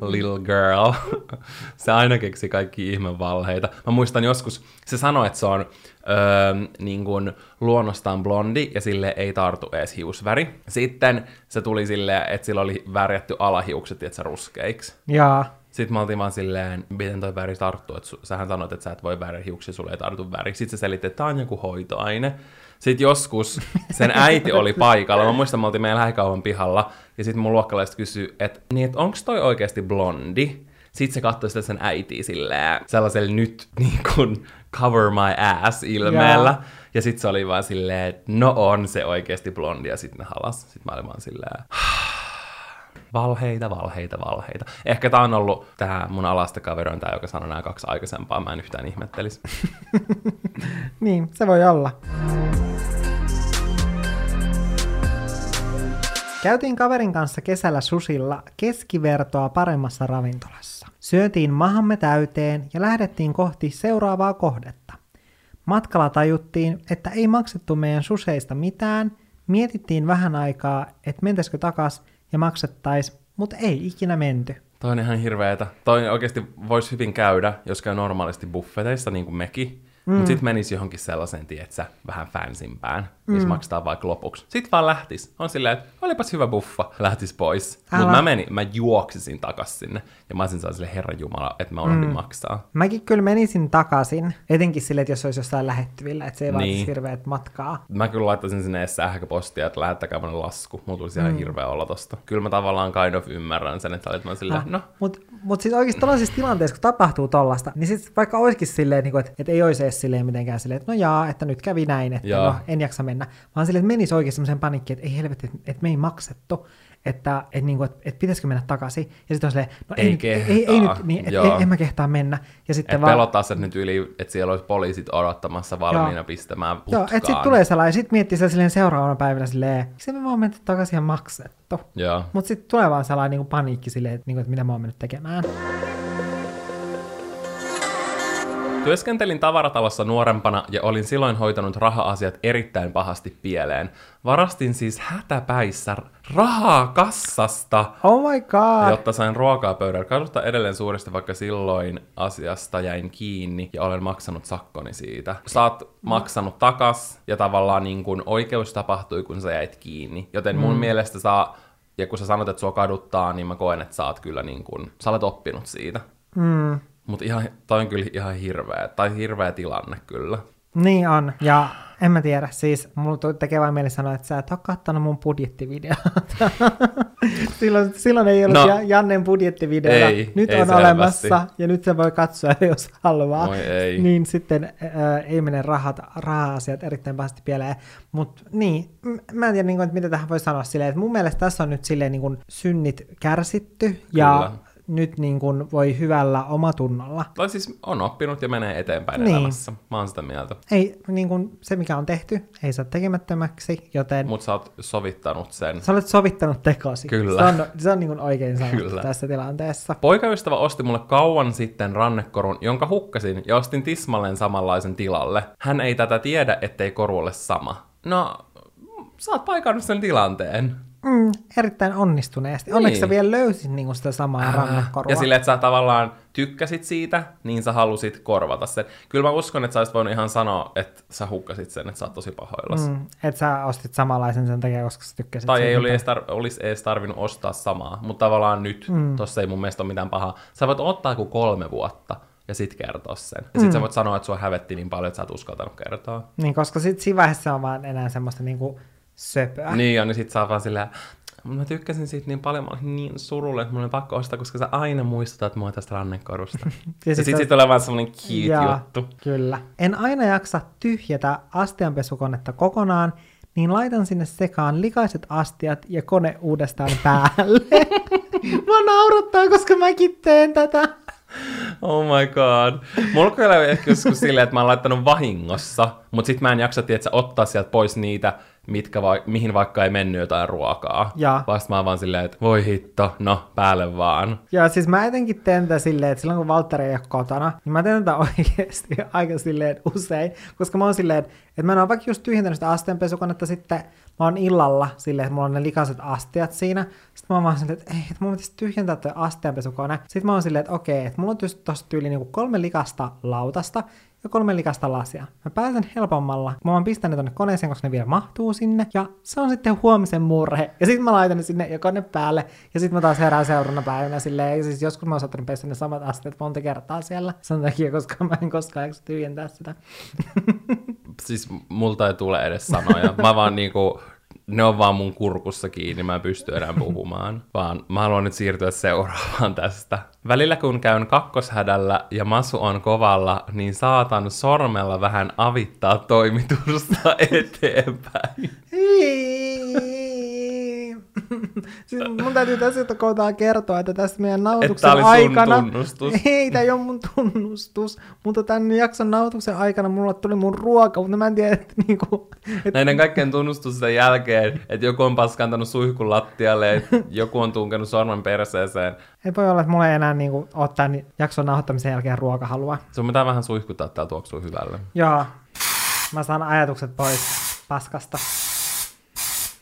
little girl. Se aina keksi kaikki ihme valheita. Mä muistan joskus joskus, se sanoi, että se on öö, niin kuin luonnostaan blondi ja sille ei tartu edes hiusväri. Sitten se tuli silleen, että sillä oli värjätty alahiukset, että se ruskeiksi. Jaa. Sitten mä oltiin vaan silleen, miten toi väri tarttuu, että sähän sanoit, että sä et voi värjä hiuksia, sulle ei tartu väri. Sitten se selitti, että tää on joku hoitoaine. Sitten joskus sen äiti oli paikalla, mä muistan, mä oltiin meidän lähikaupan pihalla, ja sitten mun luokkalaiset kysyi, että niin, että onks toi oikeasti blondi? Sitten se katsoi sitä sen äitiä silleen, sellaisella nyt niin kuin cover my ass ilmeellä. Jaa. Ja sitten se oli vaan silleen, että no on se oikeasti blondi, ja sitten ne halas. Sitten mä olin vaan silleen, Valheita, valheita, valheita. Ehkä tää on ollut tää mun alasta tää, joka sanoi nämä kaksi aikaisempaa. Mä en yhtään ihmettelisi. Niin, se voi olla. Käytiin kaverin kanssa kesällä susilla keskivertoa paremmassa ravintolassa. Syötiin mahamme täyteen ja lähdettiin kohti seuraavaa kohdetta. Matkalla tajuttiin, että ei maksettu meidän suseista mitään, mietittiin vähän aikaa, että mentäisikö takas ja maksettais, mutta ei ikinä menty. Toi on ihan hirveetä. Toi oikeasti voisi hyvin käydä, jos käy normaalisti buffeteissa, niin kuin mekin. Mm. Mutta sitten menisi johonkin sellaiseen, tietsä, vähän fansimpään, missä mm. maksetaan vaikka lopuksi. Sitten vaan lähtis. On silleen, että olipas hyvä buffa, lähtis pois. Mutta mä menin, mä juoksisin takas sinne. Ja mä olisin sille Herran Jumala, että mä unohdin mm. maksaa. Mäkin kyllä menisin takaisin, etenkin sille, että jos olisi jossain lähettyvillä, että se ei vaatisi Niin. hirveät matkaa. Mä kyllä laittaisin sinne edes sähköpostia, että lähettäkää mulle lasku. Mulla tulisi ihan hirveä olla tosta. Kyllä mä tavallaan kind of ymmärrän sen, että olet mä silleen, no, Mutta mut siis oikeasti tällaisissa tilanteissa, kun tapahtuu tollasta, niin sit vaikka olisikin silleen, niin että, että ei olisi edes silleen mitenkään silleen, että no jaa, että nyt kävi näin, että Joo. no, en jaksa mennä, vaan silleen, että menisi oikein semmoisen panikkiin, että ei helvetti, että, että me ei maksettu, että, että, niin kuin, että, että pitäisikö mennä takaisin, ja sitten on silleen, no ei, Ei nyt, ei, ei, ei nyt, niin, joo. ei, en mä kehtaa mennä, ja sitten että vaan, pelottaa se nyt yli, että siellä olisi poliisit odottamassa valmiina Joo. pistämään putkaan. Joo, että sitten tulee sellainen, ja sitten miettii sitä silleen seuraavana päivänä silleen, miksi me vaan menty takaisin ja maksettu. Joo. Mutta sitten tulee vaan sellainen niin kuin paniikki silleen, että, niin kuin, että mitä mä oon mennyt tekemään. Työskentelin tavaratalossa nuorempana ja olin silloin hoitanut raha-asiat erittäin pahasti pieleen. Varastin siis hätäpäissä rahaa kassasta, Oh my god! jotta sain ruokaa pöydällä. Kaduttaa edelleen suuresti, vaikka silloin asiasta jäin kiinni ja olen maksanut sakkoni siitä. Oot maksanut takas ja tavallaan niin kuin oikeus tapahtui, kun sä jäit kiinni. Joten mun mm. mielestä saa, ja kun sä sanot, että sua kaduttaa, niin mä koen, että sä oot kyllä niin kuin, sä olet oppinut siitä. Mm. Mutta ihan, toi on kyllä ihan hirveä, tai hirveä tilanne kyllä. Niin on, ja en mä tiedä, siis mulla tekee vain mieli sanoa, että sä et ole kattanut mun budjettivideota. silloin, silloin ei ollut No. Jannen budjettivideota, Ei, nyt ei on selvästi. olemassa, ja nyt se voi katsoa, jos haluaa. Ei. Niin sitten ää, ei mene rahat, raha-asiat erittäin pahasti pieleen. Mutta niin, mä en tiedä, niin kuin, että mitä tähän voi sanoa silleen, että mun mielestä tässä on nyt silleen niin kuin synnit kärsitty, ja Kyllä. Nyt niin kuin voi hyvällä omatunnolla. Tai siis on oppinut ja menee eteenpäin Niin. elämässä. Mä oon sitä mieltä. Ei, niin kuin se mikä on tehty, ei saa tekemättömäksi, joten Mut. Mutta sä oot sovittanut sen. sä olet sovittanut tekosi. Kyllä. Se on, se on niin kuin oikein sanottu Kyllä. tässä tilanteessa. Poikaystävä osti mulle kauan sitten rannekorun, jonka hukkasin ja ostin tismalleen samanlaisen tilalle. Hän ei tätä tiedä, ettei koru ole sama. No, sä oot paikannut sen tilanteen. Mm, erittäin onnistuneesti. Onneksi Niin. sä vielä löysit niin sitä samaa rannekorua. Ja silleen, että sä tavallaan tykkäsit siitä, niin sä halusit korvata sen. Kyllä mä uskon, että sä olisit voinut ihan sanoa, että sä hukkasit sen, että sä oot tosi pahoillas. Mm. Että sä ostit samanlaisen sen takia, koska sä tykkäsit Tai ei oli edes tar- olisi edes tarvinnut ostaa samaa, mutta tavallaan nyt, mm. tossa ei mun mielestä ole mitään pahaa. Sä voit ottaa kuin kolme vuotta ja sit kertoa sen. Ja sit mm. sä voit sanoa, että sua hävetti niin paljon, että sä et uskaltanut kertoa. Niin, koska sit siinä vaiheessa on vaan enää semmoista niinku söpöä. Niin ja niin sit oot vaan silleen, "Mut mä tykkäsin siitä niin paljon, mä olin niin surullinen, että mulla oli pakko ostaa, koska sä aina muistutat mua tästä rannekorusta. ja, ja sit sit, sä- sit tulee vaan semmonen cute Jaa, juttu. Kyllä. En aina jaksa tyhjätä astianpesukonetta kokonaan, niin laitan sinne sekaan likaiset astiat ja kone uudestaan päälle. Mä naurattaa, koska mäkin teen tätä. Oh my god. Mulla kyllä on ehkä joskus silleen, että mä oon laittanut vahingossa, mutta sit mä en jaksa tiedä, ottaa sieltä pois niitä, mitkä va- mihin vaikka ei mennyt jotain ruokaa. Jaa. Vasta mä oon vaan silleen, että voi hitto, no päälle vaan. Ja siis mä etenkin teen tätä silleen, että silloin kun Valtteri ei ole kotona, niin mä teen tätä oikeasti aika silleen usein, koska mä oon silleen, että mä en ole vaikka just tyhjentänyt sitä astianpesukonetta sitten, mä oon illalla silleen, että mulla on ne likaiset astiat siinä, sitten mä oon vaan silleen, että ei, että mun pitäisi tyhjentää toi astianpesukone. Sitten mä oon silleen, että okei, että mulla on tossa tyyli niinku kolme likasta lautasta, ja kolme likasta lasia. Mä pääsen helpommalla. Mä oon pistänyt tonne koneeseen, koska ne vielä mahtuu sinne. Ja se on sitten huomisen murhe. Ja sitten mä laitan ne sinne ja kone päälle. Ja sitten mä taas herään seuraavana päivänä silleen. Ja siis joskus mä oon saattanut pestä ne samat asteet monta kertaa siellä. Sen takia, koska mä en koskaan jaksa tyhjentää sitä. Siis multa ei tule edes sanoja. Mä vaan niinku, ne on vaan mun kurkussa kiinni, mä en pysty enää puhumaan. Vaan mä haluan nyt siirtyä seuraavaan tästä. Välillä kun käyn kakkoshädällä ja masu on kovalla, niin saatan sormella vähän avittaa toimitusta eteenpäin. siis mun täytyy tässä kohtaa kertoa, että tässä meidän nauhoituksen Että aikana... tunnustus. Ei, tämä ei ole mun tunnustus, mutta tämän jakson nauhoituksen aikana mulla tuli mun ruoka, mutta mä en tiedä, että niinku... Et, Näiden kaikkien tunnustusten jälkeen, että joku on paskantanut suihkun lattialle, että joku on tunkenut sormen perseeseen. ei voi olla, että mulla ei enää niinku ole tämän jakson nauhoittamisen jälkeen ruokahalua. Sun pitää vähän suihkuttaa, että tuoksuu hyvälle. Joo, mä saan ajatukset pois paskasta.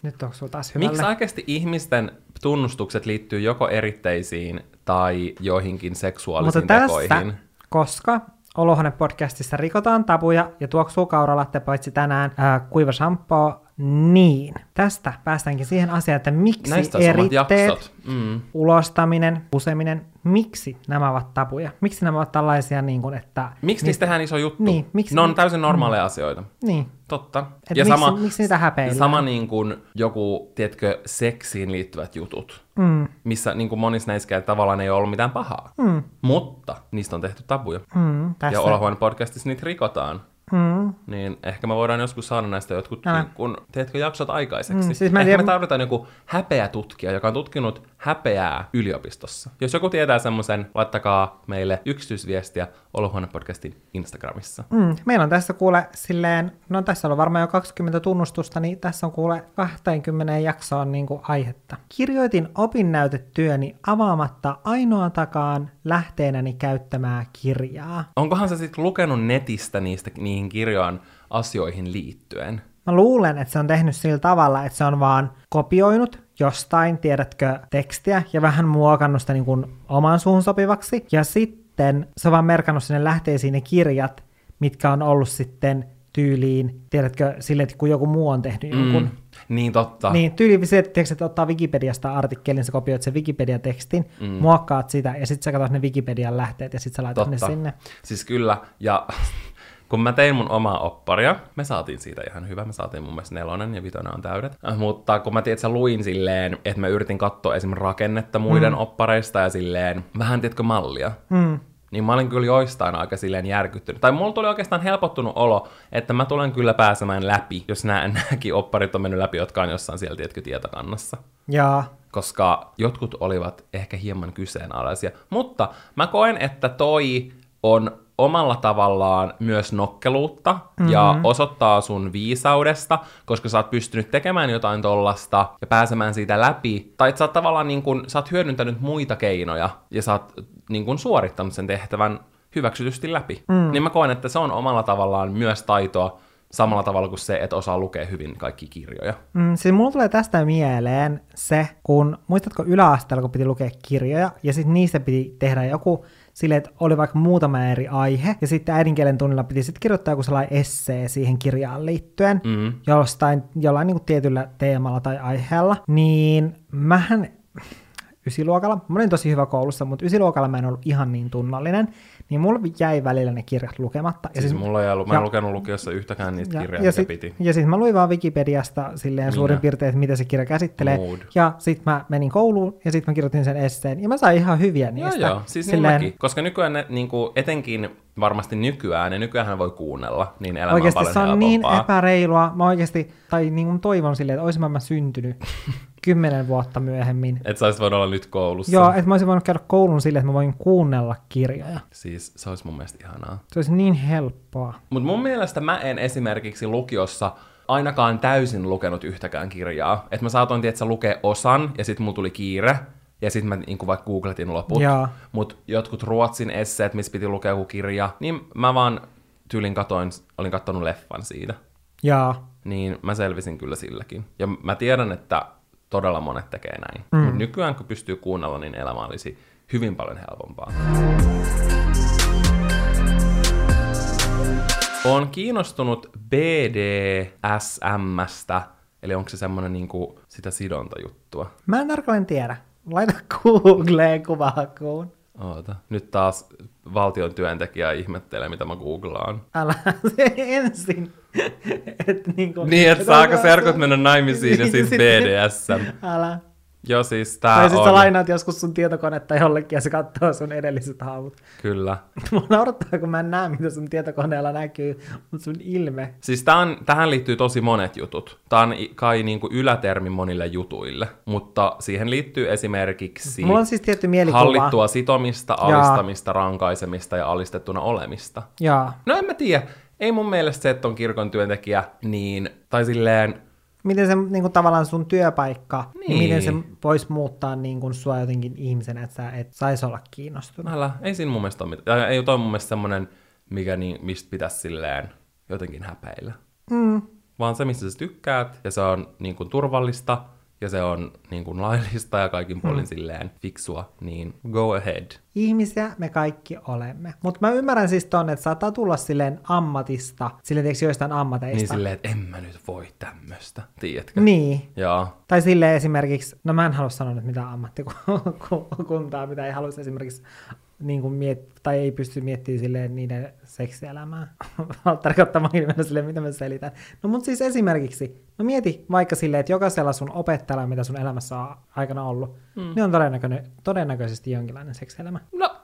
Nyt onko sulla taas hyvälle? Miksi oikeasti ihmisten tunnustukset liittyy joko eritteisiin tai joihinkin Mutta seksuaalisiin tässä, tekoihin? koska Olohuone-podcastissa rikotaan tabuja ja tuoksuu kauralatte paitsi tänään ää, kuiva shampoo, niin tästä päästäänkin siihen asiaan, että miksi Näistä eritteet. Mm. ulostaminen, puseminen, miksi nämä ovat tabuja? Miksi nämä ovat tällaisia, niin kuin, että... Miksi niistä tehdään iso juttu? Niin, miksi- ne on täysin normaaleja asioita. Niin, Totta. Et miksi- miksi niitä häpeillään? Sama niin kuin joku, tiedätkö, seksiin liittyvät jutut, mm, missä niin kuin monissa näissä tavallaan ei ole ollut mitään pahaa. mm, Mutta niistä on tehty tabuja. mm, tässä. Ja Olohuone podcastissa niitä rikotaan. Mm, Niin ehkä me voidaan joskus saada näistä jotkut, Älä. niin kun, teetkö, jaksot aikaiseksi. Mm, siis mä ehkä tiedä- me tarvitaan joku häpeätutkija, joka on tutkinut häpeää yliopistossa. Jos joku tietää semmoisen, laittakaa meille yksityisviestiä Olohuone podcastin Instagramissa. Mm, meillä on tässä kuule silleen, no tässä on varmaan jo 20 tunnustusta, niin tässä on kuule 20 jaksoon niin kuin aihetta. Kirjoitin opinnäytetyöni avaamatta ainoatakaan lähteenäni käyttämää kirjaa. Onkohan se sitten lukenut netistä niistä, niihin kirjojen asioihin liittyen? Mä luulen, että se on tehnyt sillä tavalla, että se on vaan kopioinut jostain, tiedätkö, tekstiä ja vähän muokannut sitä niin kuin oman suun sopivaksi. Ja sitten se on vaan merkannut sinne lähteisiin ne kirjat, mitkä on ollut sitten tyyliin, tiedätkö, sille, että kun joku muu on tehnyt jonkun. Niin totta. Niin, tyyli se, että, tiedätkö, että ottaa Wikipediasta artikkelin, sä kopioit sen Wikipedia-tekstin, mm. muokkaat sitä ja sitten sä katsot ne Wikipedian lähteet ja sitten sä laitat Totta. ne sinne. Siis kyllä, ja kun mä tein mun omaa opparia, me saatiin siitä ihan hyvä, me saatiin mun mielestä nelonen ja vitonen on täydet. Äh, Mutta kun mä tiedät, sä luin silleen, että mä yritin katsoa esimerkiksi rakennetta muiden mm. oppareista ja silleen, vähän tiedätkö mallia. Mm. Niin mä olin kyllä joistain aika silleen järkyttynyt. Tai mulla tuli oikeastaan helpottunut olo, että mä tulen kyllä pääsemään läpi, jos nämä, nämäkin opparit on mennyt läpi, jotka on jossain siellä, tiedätkö, tietokannassa Ja koska jotkut olivat ehkä hieman kyseenalaisia. Mutta mä koen, että toi on omalla tavallaan myös nokkeluutta mm-hmm. ja osoittaa sun viisaudesta, koska sä oot pystynyt tekemään jotain tollasta ja pääsemään siitä läpi. Tai että sä oot tavallaan niin kun, sä oot hyödyntänyt muita keinoja ja sä oot niin kun, suorittanut sen tehtävän hyväksytysti läpi. Mm. Niin mä koen, että se on omalla tavallaan myös taitoa samalla tavalla kuin se, että osaa lukea hyvin kaikki kirjoja. Mm, siis mulla tulee tästä mieleen se, kun muistatko yläasteella, kun piti lukea kirjoja, ja sitten niistä piti tehdä joku silleen, että oli vaikka muutama eri aihe, ja sitten äidinkielen tunnilla piti sitten kirjoittaa joku sellainen essee siihen kirjaan liittyen, Mm. jostain, jollain niin kuin tietyllä teemalla tai aiheella, niin mähän ysiluokalla, mä olin tosi hyvä koulussa, mutta ysiluokalla mä en ollut ihan niin tunnollinen, niin mulla jäi välillä ne kirjat lukematta. Ja siis, siis mulla ei ollut, mä en lukenut lukiossa yhtäkään niitä kirjoja, ja mitä sit, piti. Ja sitten mä luin vaan Wikipediasta silleen Minä. suurin piirtein, että mitä se kirja käsittelee. Mood. Ja sitten mä menin kouluun ja sitten mä kirjoitin sen esseen. Ja mä sain ihan hyviä Joo, niistä. joo, siis niin mäkin. Koska nykyään ne, niin kuin, etenkin varmasti nykyään, ja nykyään voi kuunnella, niin elämä Oikeasti on paljon se on niin helpompaa. epäreilua. Mä oikeasti, tai niin kuin toivon silleen, että olisin mä syntynyt kymmenen vuotta myöhemmin. Että sä olisit voinut olla nyt koulussa. Joo, että mä olisin voinut käydä koulun silleen, että mä voin kuunnella kirjoja. Siis se olisi mun mielestä ihanaa. Se olisi niin helppoa. Mutta mun mielestä mä en esimerkiksi lukiossa ainakaan täysin lukenut yhtäkään kirjaa. Että mä saatoin tietää lukea osan, ja sitten mulla tuli kiire, ja sitten mä niinku vaikka googletin loput. Jaa. Mutta jotkut ruotsin esseet, missä piti lukea joku kirja, niin mä vaan tyylin katoin, olin kattonut leffan siitä. Ja Niin mä selvisin kyllä silläkin. Ja mä tiedän, että todella monet tekee näin. Mm. Mutta nykyään kun pystyy kuunnella, niin elämä olisi hyvin paljon helpompaa. on kiinnostunut BDSMstä, eli onko se semmoinen niinku sitä sidontajuttua? Mä en tarkalleen tiedä. Laita Googleen kuvahakuun. Oota. Nyt taas valtion työntekijä ihmettelee, mitä mä googlaan. Älä se ensin. et niinku, Niin, että et saako onko- serkut mennä naimisiin ja Niin, siis sitten- BDSM. Älä. Joo, siis tää Tai siis sä on... lainaat joskus sun tietokonetta jollekin ja se katsoo sun edelliset haavut. Kyllä. Mua naurattaa, kun mä en näe, mitä sun tietokoneella näkyy, mutta sun ilme. Siis tää on, tähän liittyy tosi monet jutut. Tää on kai niinku ylätermi monille jutuille, mutta siihen liittyy esimerkiksi Mulla on siis tietty mielikuva. hallittua sitomista, alistamista, rankaisemista ja alistettuna olemista. Joo. No en mä tiedä. Ei mun mielestä se, että on kirkon työntekijä, niin, tai silleen, Miten se niin kuin, tavallaan sun työpaikka, niin. Niin. miten se voisi muuttaa niin kuin, sua jotenkin ihmisenä, että sä et saisi olla kiinnostunut. älä, ei siinä mun mielestä ole mitään. Ei toi mun mielestä semmonen, mikä niin, mistä pitäisi silleen jotenkin häpeillä. Mm. Vaan se, mistä sä tykkäät, ja se on niin kuin, turvallista, ja se on niin kuin, laillista ja kaikin puolin Mm. silleen fiksua, niin go ahead. Ihmisiä me kaikki olemme. Mutta mä ymmärrän siis ton, että saattaa tulla silleen ammatista, silleen tiiäks joistain ammateista. Niin silleen, että en mä nyt voi tämmöstä, tiedätkö? Niin. Joo. Tai silleen esimerkiksi, no mä en halua sanoa nyt mitään ammattikuntaa, mitä ei haluaisi esimerkiksi niin kuin miet, tai ei pysty miettimään silleen niiden seksielämää. Valtteri katsomaan ilmeisesti silleen, mitä mä selitän. No mutta siis esimerkiksi, no mieti vaikka silleen, että jokaisella sun opettajalla, mitä sun elämässä on aikana ollut, mm. niin on todennäköinen, todennäköisesti jonkinlainen seksielämä. No,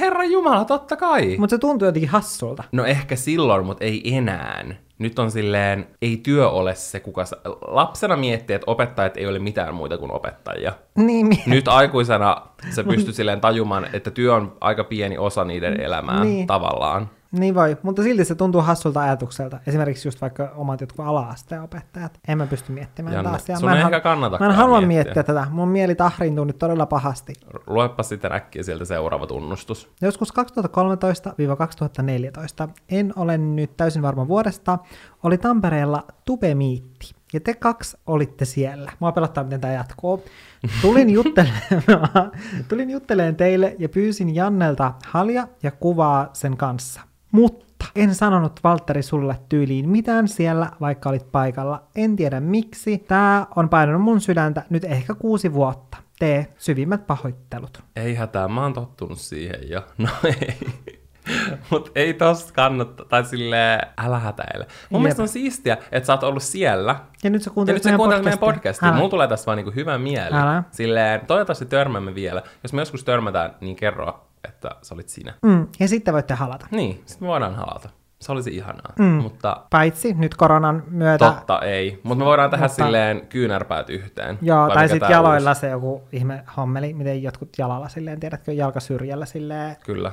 herra Jumala, totta kai. Mutta se tuntuu jotenkin hassulta. No ehkä silloin, mutta ei enää. Nyt on silleen, ei työ ole se, kuka... Sa- Lapsena miettii, että opettajat ei ole mitään muita kuin opettajia. Niin, mi- Nyt aikuisena se pystyy silleen tajumaan, että työ on aika pieni osa niiden elämää Niin. tavallaan. Niin voi, mutta silti se tuntuu hassulta ajatukselta. Esimerkiksi just vaikka omat jotkut ala-asteen opettajat. En mä pysty miettimään Janne, sun Mä en ehkä kannata Mä en halua miettiä. miettiä tätä. Mun mieli tahriintuu nyt todella pahasti. Luepa sitten äkkiä sieltä seuraava tunnustus. Joskus 2013-2014, en ole nyt täysin varma vuodesta, oli Tampereella Tube-miitti. Ja te kaksi olitte siellä. Mua pelottaa, miten tämä jatkuu. Tulin juttelemaan, tulin juttelemaan teille ja pyysin Jannelta halja ja kuvaa sen kanssa. Mutta en sanonut Valtteri sulle tyyliin mitään siellä, vaikka olit paikalla. En tiedä miksi. Tää on painanut mun sydäntä nyt ehkä kuusi vuotta. Tee syvimmät pahoittelut. Ei hätää, mä oon tottunut siihen jo. No ei. Mut ei tosta kannattaa, tai silleen, älä hätäile. Mun Jep. mielestä on siistiä, että sä oot ollut siellä, Ja nyt sä ja kuuntelet nyt sä kuuntelet meidän podcastia. Älä. Mulla tulee tästä vaan niinku hyvä mieli. Älä. Silleen, toivottavasti törmäämme vielä. Jos me joskus törmätään, niin kerro, että sä olit sinä. Mm, ja sitten voitte halata. Niin, sit me voidaan halata. Se olisi ihanaa. Mm. Mutta Paitsi nyt koronan myötä. totta ei. Mutta me voidaan tehdä Mutta- silleen kyynärpäät yhteen. Joo, tai sitten jaloilla uusi? se joku ihme hommeli, miten jotkut jalalla silleen, tiedätkö, jalkasyrjällä silleen. Kyllä.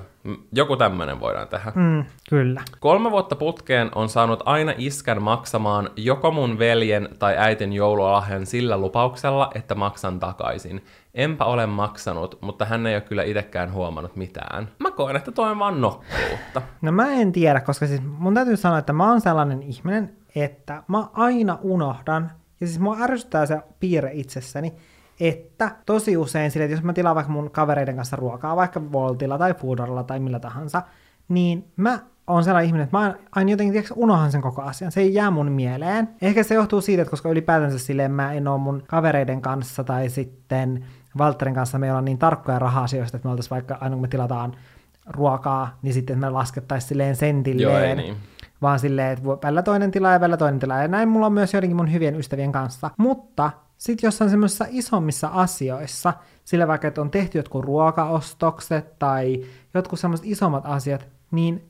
Joku tämmönen voidaan tehdä. Mm, kyllä. Kolme vuotta putkeen on saanut aina iskän maksamaan joko mun veljen tai äitin joululahjan sillä lupauksella, että maksan takaisin. Enpä ole maksanut, mutta hän ei ole kyllä itekään huomannut mitään. Mä koen, että toi on vaan nokkuutta. No mä en tiedä, koska siis mun täytyy sanoa, että mä oon sellainen ihminen, että mä aina unohdan, ja siis mua ärsyttää se piirre itsessäni, että tosi usein sille, että jos mä tilaan vaikka mun kavereiden kanssa ruokaa, vaikka Voltilla tai Foodorilla tai millä tahansa, niin mä oon sellainen ihminen, että mä aina jotenkin tiiäks, unohan sen koko asian. Se ei jää mun mieleen. Ehkä se johtuu siitä, että koska ylipäätänsä silleen mä en oo mun kavereiden kanssa tai sitten Valtterin kanssa meillä on niin tarkkoja raha-asioista, että me oltaisiin vaikka aina kun me tilataan ruokaa, niin sitten me laskettaisiin silleen sentilleen. Joo, ei niin. Vaan silleen, että välillä toinen tilaa ja välillä toinen tilaa. Ja näin mulla on myös joidenkin mun hyvien ystävien kanssa. Mutta sitten jossain semmoisissa isommissa asioissa, sillä vaikka, että on tehty jotkut ruokaostokset tai jotkut semmoiset isommat asiat, niin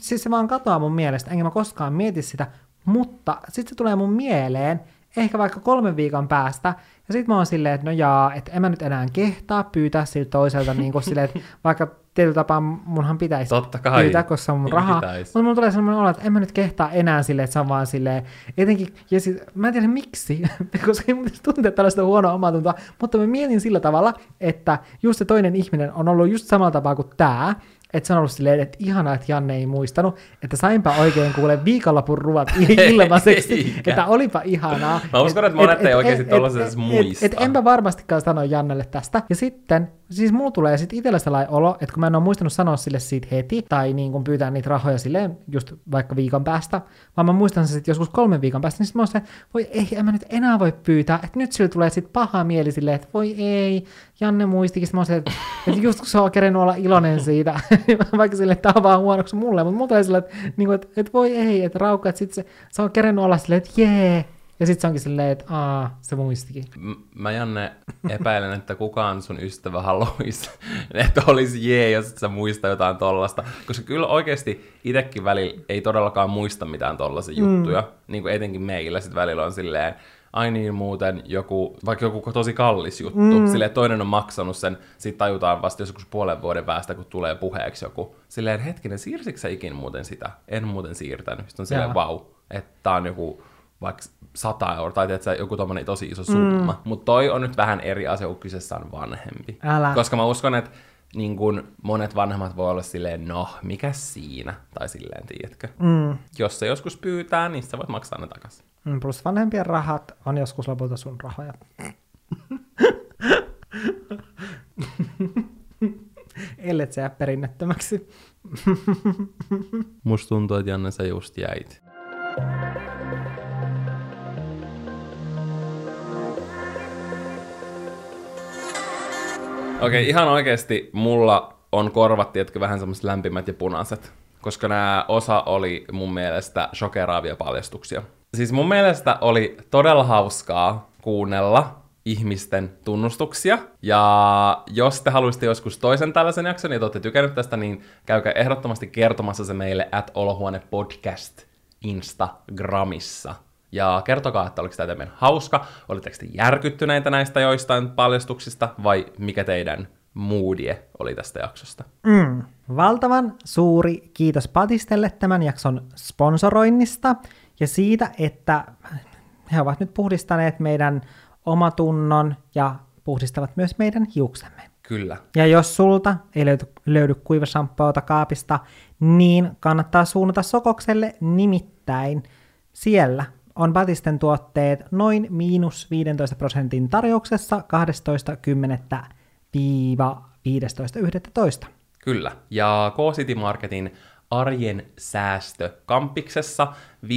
siis se vaan katoaa mun mielestä, enkä mä koskaan mieti sitä, mutta sitten se tulee mun mieleen ehkä vaikka kolmen viikon päästä, ja sitten mä oon silleen, että no jaa, että en mä nyt enää kehtaa pyytää siltä toiselta, niin kuin silleen, että vaikka tietyllä tapaa munhan pitäisi Totta kai. pyytää, koska se on mun Niin rahaa, mutta mulla tulee sellainen olo, että en mä nyt kehtaa enää silleen, että se on vaan silleen, etenkin, ja siis, mä en tiedä miksi, koska ei tuntea tällaista huonoa omatuntoa, mutta mä mietin sillä tavalla, että just se toinen ihminen on ollut just samalla tapaa kuin tää, että se on ollut silleen, että ihanaa, että Janne ei muistanut, että sainpa oikein kuule viikonlopun ruvat ilmaiseksi, että olipa ihanaa. Mä uskon, että monet ei oikeasti tollaisessa muista. Et, et, enpä varmastikaan sano Jannelle tästä. Ja sitten, siis mulla tulee sitten itsellä sellainen olo, että kun mä en ole muistanut sanoa sille siitä heti, tai niin kun pyytää niitä rahoja silleen just vaikka viikon päästä, vaan mä muistan sen sitten joskus kolmen viikon päästä, niin sitten mä oon se, voi ei, en mä nyt enää voi pyytää, että nyt sillä tulee sitten paha mieli silleen, että voi ei, Janne muistikin, sitten mä se, että, että just kun se on kerennyt olla iloinen siitä, vaikka sille, että tää on vaan huonoksi mulle, mutta mulla tulee silleen, että, niin kuin, että, että voi ei, että raukka, että sitten se, se on kerennyt olla silleen, että jee, ja sitten se onkin silleen, että aa, se muistikin. M- Mä Janne epäilen, että kukaan sun ystävä haluaisi, että olisi jee, jos sä muista jotain tollasta. Koska kyllä oikeasti itsekin välillä ei todellakaan muista mitään tollaisia mm. juttuja. Niin kuin etenkin meillä sit välillä on silleen, ai niin muuten joku, vaikka joku tosi kallis juttu, mm. silleen toinen on maksanut sen, sit tajutaan vasta joskus puolen vuoden päästä, kun tulee puheeksi joku. Silleen, hetkinen, siirsikö sä ikin muuten sitä? En muuten siirtänyt. Sitten on silleen, vau, että tää on joku vaikka 100 euroa, tai tiedätkö, joku tommonen tosi iso summa. Mm. Mutta toi on nyt vähän eri asia, kun kyseessä on vanhempi. Älä. Koska mä uskon, että niin kun monet vanhemmat voi olla silleen, no, mikä siinä? Tai silleen, tiedätkö? Mm. Jos se joskus pyytää, niin sä voit maksaa ne takaisin. Mm, Plus vanhempien rahat on joskus lopulta sun rahoja. Ellet sä jää perinnettömäksi. Musta tuntuu, että Janne, sä just jäit. Okei, okay, ihan oikeasti mulla on korvat, tiedätkö, vähän semmoiset lämpimät ja punaiset, koska nämä osa oli mun mielestä shokeraavia paljastuksia. Siis mun mielestä oli todella hauskaa kuunnella ihmisten tunnustuksia. Ja jos te haluaisitte joskus toisen tällaisen jakson ja te olette tykännyt tästä, niin käykää ehdottomasti kertomassa se meille at Olohuone Podcast Instagramissa. Ja kertokaa, että oliko tämä teidän hauska, olitteko te järkyttyneitä näistä joistain paljastuksista, vai mikä teidän moodie oli tästä jaksosta. Mm. Valtavan suuri kiitos Patistelle tämän jakson sponsoroinnista ja siitä, että he ovat nyt puhdistaneet meidän omatunnon ja puhdistavat myös meidän hiuksemme. Kyllä. Ja jos sulta ei löydy, löydy kuivashampoota kaapista, niin kannattaa suunnata Sokokselle nimittäin. Siellä on Batisten tuotteet noin miinus 15 prosentin tarjouksessa 12.10-15.11. Kyllä. Ja K-City Marketin arjen säästö kampiksessa 15-25.10.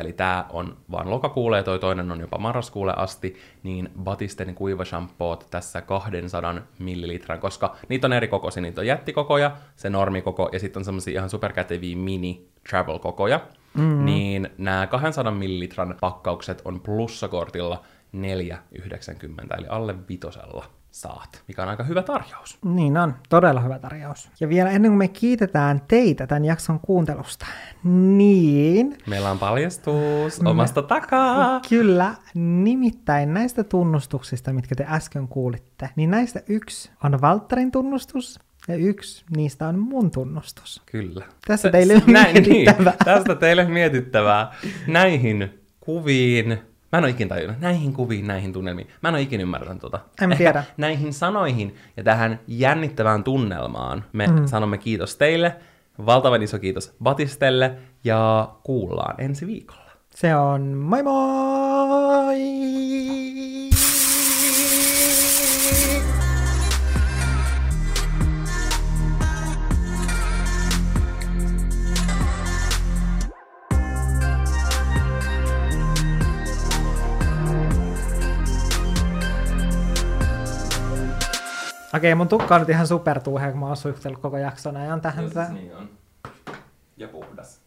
Eli tämä on vaan lokakuulle ja toi toinen on jopa marraskuulle asti, niin Batisten kuivashampoot tässä 200 millilitran, koska niitä on eri kokoisia, niitä on jättikokoja, se normikoko ja sitten on semmoisia ihan superkäteviä mini travel kokoja. Mm-hmm. Niin nämä 200 millilitran pakkaukset on plussakortilla 4,90, eli alle vitosella saat, mikä on aika hyvä tarjous. Niin on, todella hyvä tarjous. Ja vielä ennen kuin me kiitetään teitä tämän jakson kuuntelusta, niin Meillä on paljastus omasta takaa. Kyllä, nimittäin näistä tunnustuksista, mitkä te äsken kuulitte, niin näistä yksi on Valtterin tunnustus ja yksi niistä on mun tunnustus. Kyllä. Tässä teille on Näin, niin, tästä teille mietittävää. Näihin kuviin, mä en ole ikinä tajunnut, näihin kuviin, näihin tunnelmiin. Mä en ole ikinä ymmärtänyt tota. En Ehkä tiedä. näihin sanoihin ja tähän jännittävään tunnelmaan me mm. sanomme kiitos teille. Valtavan iso kiitos Batistelle ja kuullaan ensi viikolla. Se on moi moi! Okei, mun tukka on nyt ihan supertuuhe, kun mä oon suihkutellut koko jakson ajan tähän. tätä. niin on. Ja puhdas.